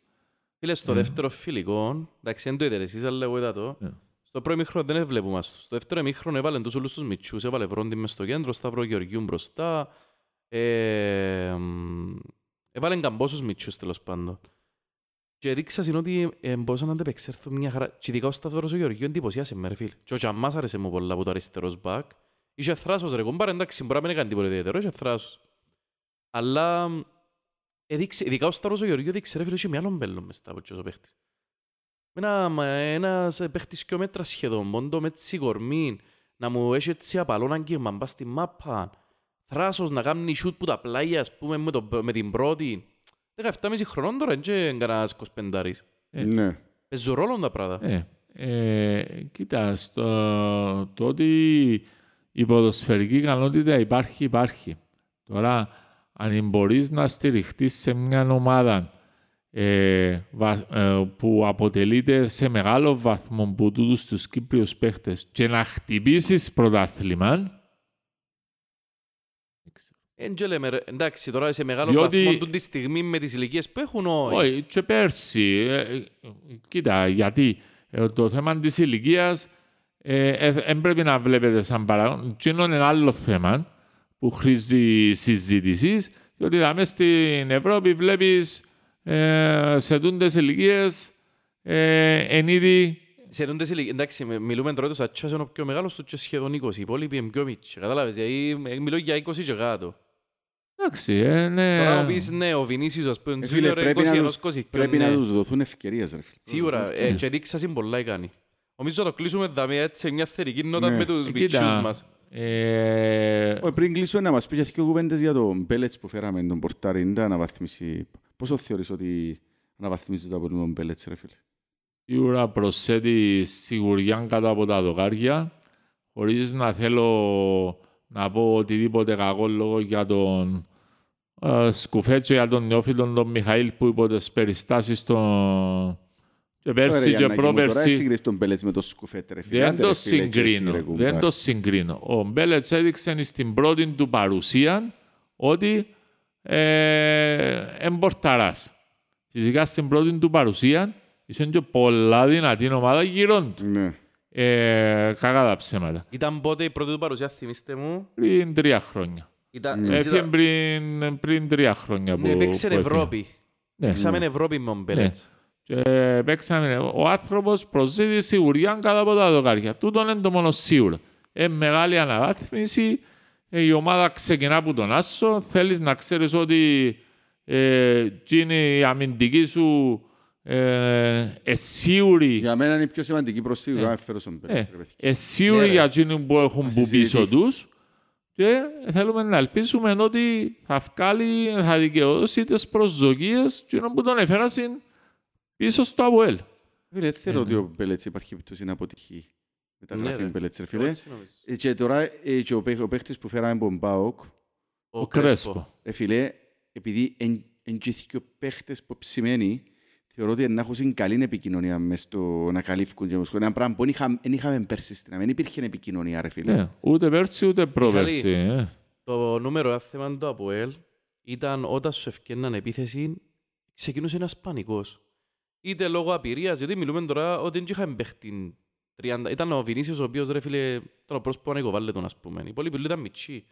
Φίλε, στο δεύτερο φιλικό, εντάξει, δεν το είδατε εσείς, αλλά εγώ είδα το. Ναι. Στο πρώτο ημίχρονο δεν έβλεπουμε μας. Στο δεύτερο ημίχρονο έβαλε τους όλους τους μητσούς, έβαλε Βρόντι μες στο κέντρο, Σταύρο Γεωργιού μπροστά. Ε, μ, έβαλε καμπόσους μητσούς τέλος πάντων. Και δείξα είναι ότι ε, μπορούσαν να αντεπεξέλθουν μια χαρά. Και ειδικά ο Σταύρος ο Γεωργιού εντυπωσίασε με ρε φίλ. Και ο Τζαμάς άρεσε μου πολλά από το αριστερός μπακ. Είχε θράσος ρε κομπάρε, εντάξει, μπορεί να μην έκανε τίποτα ιδιαίτερο, είχε θράσος. Αλλά μ, έδειξε, ειδικά ο Σταύρος ο Γεωργιού έδειξε ρε φίλε, είχε μια άλλον μπέλλον μες στα από ο παίχτης. Ένα, μα, ένας παίχτης και μέτρα σχεδόν, μόντο με έτσι κορμί, να μου έχει έτσι απαλόν αγγίγμα, μπας στη μάπα. Θράσος να κάνει σούτ που τα πλάγια, ας πούμε, με, το, με την πρώτη. 17,5 χρονών τώρα, είναι και κανένας 25. Ε. Ναι. Παίζουν ρόλο τα πράγματα. Ε, ε, κοίτα, στο, το ότι η ποδοσφαιρική ικανότητα υπάρχει, υπάρχει. Τώρα, αν μπορείς να στηριχτείς σε μια ομάδα ε, βα- ε, που αποτελείται σε μεγάλο βαθμό από τούτους τους Κύπριους παίχτες και να χτυπήσεις πρωτάθλημα, Εν και λέμε, ρε, εντάξει, τώρα σε μεγάλο Διότι- βαθμό τούτη τη στιγμή με τις ηλικίες που έχουν, όχι. Όχι, και πέρσι. ε, ε, κοίτα, γιατί ε, το θέμα της ηλικίας δεν πρέπει να βλέπετε σαν παράγον. Τι είναι ένα άλλο θέμα που χρήζει συζήτησης, διότι δάμε στην Ευρώπη βλέπεις ε, σε τούντες ηλικίες ε, εν είδη Σε τούτες ηλικίες, εντάξει, με- μιλούμε τώρα το Σατσάς είναι ο πιο μεγάλος του και σχεδόν 20, οι υπόλοιποι είναι πιο μίτσοι, κατάλαβες, δηλαδή ε, μιλώ για 20 και κάτω. Εντάξει, ε, ναι. Τώρα να πεις, ναι, ο Βινίσιος, ας πούμε, Ε, φίλε, junior, πρέπει να 21, τους- 22, Πρέπει να ναι. τους δοθούν ευκαιρίες, ρε φίλε. Σίγουρα, ε, Ευκαιρίες. και δείξασαι πολλά κάνει. Νομίζω να το κλείσουμε δάμε έτσι σε μια θερική νότα Ναι. με τους Ε, μητσούς κοίτα, μας. ε, Όχι, πριν κλείσω να μας πεις και δύο κουβέντες για τον Μπέλετς που φέραμε, τον Πορτάρι, είναι τα αναβαθμίση. Πόσο θεωρείς ότι αναβαθμίζεται από τον Μπέλετς, ρε φίλε; σίγουρα προσθέτεις σιγουριά κάτω από τα δοκάρια, χωρίς να θέλω να πω οτιδήποτε κακό λόγο για τον ε, Σκουφέτσο, για τον νεόφιλον τον Μιχαήλ που υπό τις περιστάσεις των και Ωραία, πέρσι και Γιάννακη μου, Τώρα πρόπερσι σύγκριες τον Μπέλετς με τον Σκουφέτ, ρε φίλε. δεν Άντε, το ρε φίλε, και εσύ, συγκρίνω. ρε, κουμπάρ. Δεν το συγκρίνω. Ο Μπέλετς έδειξε στην πρώτη του παρουσία ότι ε, εμπορταράς. Φυσικά στην πρώτη του παρουσία είχε και πολλά δυνατή ομάδα γύρω του. Ναι. Ε, κακά τα ψέματα. Ήταν πότε η πρώτη του παρουσία, θυμίστε μου; Πριν τρία χρόνια. Ήταν, Ναι. Έφυγε πριν, πριν τρία χρόνια που, Ναι, παίξε που έφυγε. Ευρώπη. Ναι. Παίξαμε Ευρώπη με τον Μπέλετς. Και παίξαμε, ο άνθρωπος προσδίδει σιγουριά κάτω από τα δοκάρια. Τούτον είναι το μόνος σίγουρο. Ε, μεγάλη αναβάθμιση. Ε, η ομάδα ξεκινά από τον Άσο. Θέλεις να ξέρεις ότι ε, τι είναι η αμυντική σου ε, ε, σίγουρη, Για μένα είναι η πιο σημαντική προσθήκη Ε. να φέρω στον Μπέλετς, ε, ρε παιδί. ε, σίγουρη Ναι, ρε. για εκείνοι που έχουν που συζητηθεί. πίσω τους και θέλουμε να ελπίσουμε ότι θα βγάλει, θα δικαιώσει τις προσδοκίες εκείνων που τον έφερασαν πίσω στο ΑΒΟΕΛ. Φίλε, δεν θέλω Ε, ότι ο Μπέλετς υπάρχει πτώση να αποτυχεί. Μεταγραφή Ναι, ρε. Μπέλετς, ρε Εγώ φίλε. έτσι νομίζω. Ε, Και τώρα ε, και ο παίχ- ο παίχτης που φέραμε από τον ΠΑΟΚ, Ο Κρέσπο. ρε φίλε, επειδή είναι και δύο παίχτες που ψημένοι, θεωρώ ότι να έχουν καλή επικοινωνία μες στο να καλύφουν και μες ένα πράγμα που δεν είχα- δεν είχαμε πέρσι στην αμήν. Υπήρχε επικοινωνία, ρε φίλε. Ναι, ούτε πέρσι ούτε πρόπερσι. Ε. Το νούμερο ένα θέμα του ΑΠΟΕΛ ήταν όταν σου ευκαιρναν επίθεση, ξεκινούσε ένας πανικός. Είτε λόγω απειρίας, γιατί μιλούμε τώρα ότι δεν είχαμε παίχτη 30. Ήταν ο Βινίσιος ο οποίος ρε φίλε, ήταν ο πρόσωπο να κοβάλλε τον ας πούμε. Οι υπόλοιποι ήταν μητσί.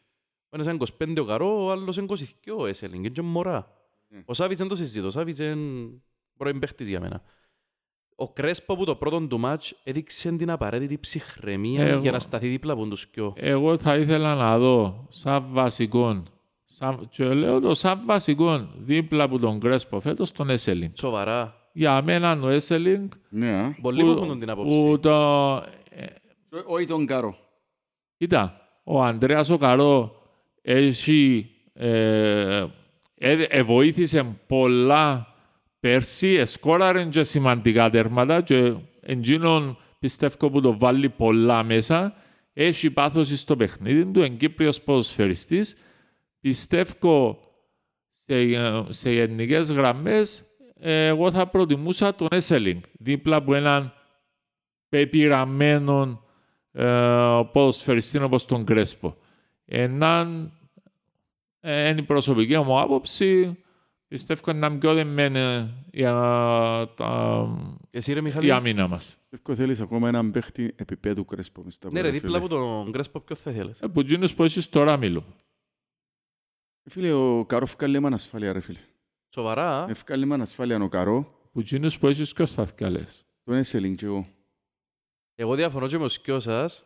Ο ένας ήταν 25 ο Καρό, ο άλλος είναι 22 ο Έσελινγκ, είναι και μωρά. Ναι. Ο Σάβιτς δεν το συζητώ, ο Σάβιτς είναι πρώην παίχτης για μένα. Ο Κρέσπο που το πρώτο του μάτς έδειξε την απαραίτητη ψυχραιμία Εγώ- για να σταθεί δίπλα από τους κοιό. Εγώ θα ήθελα να δω σαν βασικό, σαν, και λέω το σαν βασικό, δίπλα από τον Κρέσπο φέτος, τον Έσελινγκ. Σοβαρά. Για μένα ο Έσελινγκ Ναι, α. Πολλοί που έχουν την άποψη. που το, Και Όχι τον Καρό. Κοίτα, ο Ανδρέας ο Καρό έχει, ε, ε, ε, βοήθησε πολλά πέρσι, εσκόραρε και σημαντικά τέρματα και εντζήνων πιστεύω που το βάλει πολλά μέσα. Έχει πάθος στο παιχνίδι του, είναι Κύπριος ποδοσφαιριστής. Πιστεύω σε, ε, σε γενικές γραμμές ε, εγώ θα προτιμούσα τον Έσελινγκ δίπλα από έναν πεπειραμένο ε, ποδοσφαιριστή όπως τον Κρέσπο. Έναν ε, είναι η προσωπική μου άποψη. Πιστεύω να είναι πιο δεμένη για τα, Και εσύ ρε η Μιχαλή. αμήνα μας.Εύκο θέλεις ακόμα έναν παίχτη επίπεδου Κρέσπο μες στα Ναι ρε, πόδια, δίπλα φίλε. από τον Κρέσπο ποιος θα θέλεις; Ε, που γίνους που έχεις τώρα μιλούν. Φίλε, ο Καρό φκάλει με ανασφάλεια, ρε φίλε. Σοβαρά. α; Ευκάλει με ανασφάλεια ο Καρό, Που γίνους που έχεις ποιος θα θυκαλές. τον Έσελινγκ και εγώ. Εγώ διαφωνώ και με ο σκιό σας.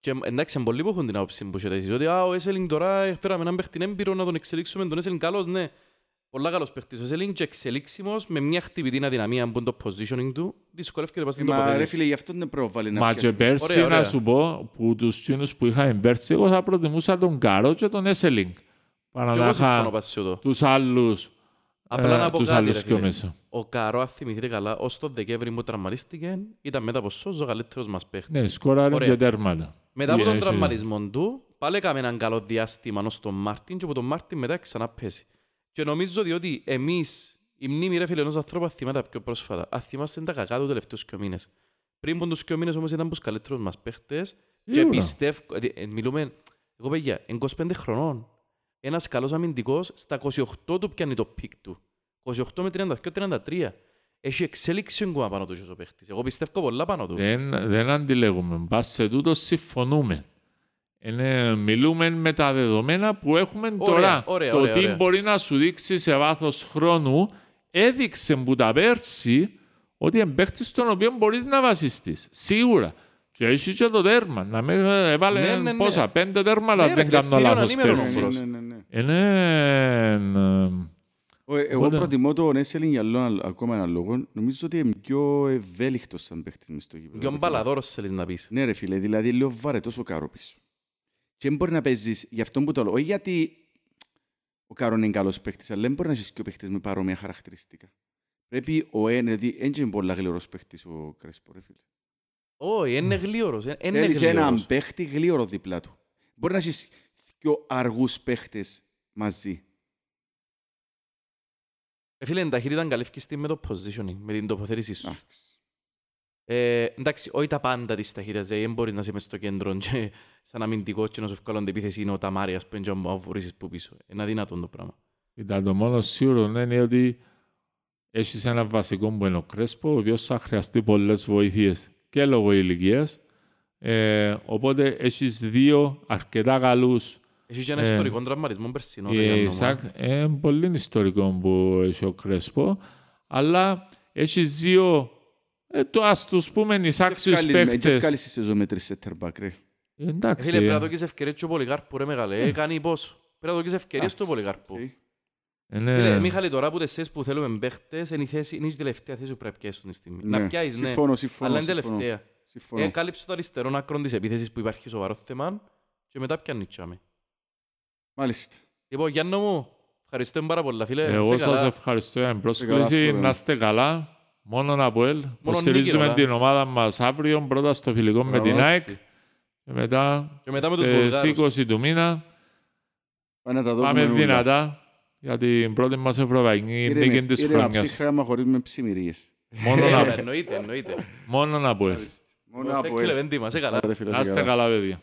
Και εντάξει, είναι πολλοί που έχουν την άποψη που έχετε εσείς. Ότι α, ο Έσελινγκ τώρα φέραμε έναν παίχτη έμπειρο να τον εξελίξουμε. Τον Έσελινγκ καλός, ναι. Πολλά καλός παίχτης. Ο Έσελινγκ και εξελίξιμος με μια χτυπητή αδυναμία που είναι το positioning του. Δυσκολεύεται πας στην Μα ρε τοποθέτηση. φίλε, γι' αυτό δεν πρόβαλε να Μα και πιάσουμε. πέρσι Ωραία, ωραία. να σου πω που τους γίνους που είχαμε πέρσι εγώ θα προτιμούσα τον Καρό και τον Έσελινγκ. Παρά Και να εγώ συμφωνώ είχα πας σε αυτό. τους άλλους Απλά ε, να πω τους κάτι, άλλους ρε πιο φίλε. μέσα. Ο Καρό, αν θυμηθείτε καλά, ως τον Δεκέμβρη που τραυματίστηκε, ήταν μετά από σώζο ο καλύτερος μας παίχτης. Ναι, σκόραρε Ωραία. και τέρματα. Μετά από τον Είχε- τραυματισμό του, πάλι έκαμε έναν καλό διάστημα ως τον Μάρτιν και από τον Μάρτιν μετά ξανά πέσει. Και νομίζω διότι εμείς, η μνήμη ρε φίλε ενός ανθρώπου θυμάται πιο πρόσφατα. Αν θυμάστε τα κακά τους τελευταίους έξι μήνες. Πριν από τους έξι μήνες όμως ήταν από τους καλύτερους μας παίχτες και Σίγουρα. πιστεύω, ε, ε, μιλούμε, εγώ παιδιά, είναι 25 χρονών. ένας καλός αμυντικός στα 28 του πιάνει το peak του. 28 με 32-33. Έχει εξέλιξη ακόμα πάνω του ο παίχτης. Εγώ πιστεύω πολλά πάνω του. Δεν, δεν αντιλέγουμε. Πας σε τούτο συμφωνούμε. Είναι, μιλούμε με τα δεδομένα που έχουμε Ωραία, τώρα. ωραία, το ωραία, τι ωραία. μπορεί να σου δείξει σε βάθος χρόνου έδειξε που τα πέρσι ότι είναι παίχτης στον οποίο μπορείς να βασιστείς. Σίγουρα. Και έχει και το τέρμα. Να με έβαλε Ναι, ναι, ναι. πόσα, πέντε τέρματα, Ναι, δεν ρε, κάνω φίλε, λάθος ανήμερον πέρσι. όμως. Ναι, ναι, ναι, ναι. Είναι... ε, Ο- Εγώ Οπότε- προτιμώ τον Έσελιν για άλλο- ακόμα έναν λόγο. Νομίζω ότι είναι πιο ευέλικτος σαν παίχτης μες στο γήπεδο. Πιο ρε φίλε. μπαλαδόρος θέλεις να πεις. Ναι ρε φίλε, δηλαδή είναι λίγο βαρετός ο Κάρο πίσω. Και δεν μπορεί να παίζεις, γι' αυτό που το λέω, όχι γιατί ο Κάρο είναι καλός παίχτης, αλλά δεν μπορεί να έχεις και ο παίχτης με παρόμοια χαρακτηριστικά. Πρέπει ο ένα, δηλαδή δεν είναι πολλά γλυωρός παίχτης ο Κρέσπο ρε φίλε. Όχι, είναι γλίωρος. ε, Είναι Θέλεις έναν γλίωρος. παίχτη γλύωρο δίπλα του. Μπορεί να έχεις πιο αργούς παίχτες μαζί. Ε, Φίλε, η ταχύτητα ήταν καλή ευκαιστή με το positioning, με την τοποθέτηση σου. Εντάξει. Ε, εντάξει, όχι τα πάντα της ταχύτητας, δηλαδή δεν μπορείς να είσαι μες στο κέντρο και σαν αμυντικός και να σου βγάλουν την επίθεση είναι ο Ταμάριας που είναι και ο βουρήσεις που πίσω. Είναι αδύνατον το πράγμα. Κοίτα, το μόνο σίγουρο είναι ότι έχεις ένα βασικό που είναι ο Κρέσπο, ο οποίος θα χρειαστεί πολλές βοήθειες και λόγω ηλικίας. Ε, οπότε έχεις δύο αρκετά καλούς. Έχεις και ένα Ε, ιστορικό τραυματισμό περσινό. Η λέγαμε, Ισακ είναι πολύ ιστορικό που έχει ο Κρέσπο, αλλά έχεις δύο. Ε, το ας τους πούμε εισάξιους Και ευκάλεις- Και παίχτες. ευκάλεις τη σεζόν με τρεις center back, ρε. Ε, Εντάξει. Φίλε, πρέπει να δώσεις ευκαιρίες και ο Πολυγάρπου ρε μεγάλε. Ναι. Ε, κάνει πόσο. Πρέπει να δώσεις ευκαιρίες του Πολυγάρπου. Οκ. είναι- Φίλε, Μιχάλη, τώρα που τεσσές που θέλουμε παίχτες, είναι η, θέση, είναι η τελευταία θέση που πρέπει να πιάσεις τη στιγμή. Ναι. Να πιάσεις, ναι. Συμφωνώ, συμφωνώ, Αλλά είναι συμφωνώ. τελευταία. Συμφωνώ. Ε, κάλυψε το αριστερό άκρο της επίθεσης που υπάρχει σοβαρό θέμα και μετά πιάνει τσάμε. Μάλιστα. Λοιπόν, Γιάννο μου, ευχαριστώ πάρα πολλά, φίλε. Εγώ Είσαι σας καλά. ευχαριστώ για την καλά, πρόσκληση. αυτό, Να είστε καλά. Μόνο από ελ. νίκη, Υποστηρίζουμε ωραία. την ομάδα μας αύριο, πρώτα στο φιλικό με Μπράβο, την ΑΕΚ έτσι. και μετά, Και μετά με τους στις Βουλγάρους. 20 του μήνα Πάμε να τα δούμε πάμε όλα. δυνατά για την πρώτη μας ευρωπαϊκή Ήρεμε- νίκη της ήρεμα χρονιάς. ψύχραμα χωρίς με ψημυρίες. Μόνο Ε, να- Εννοείται, εννοείται. μόνο από ελ. Μόνο Thank από you, ελ. Λεβέντη μας, είσαι καλά. Ρε φίλε, Να σε είστε καλά. καλά, παιδιά.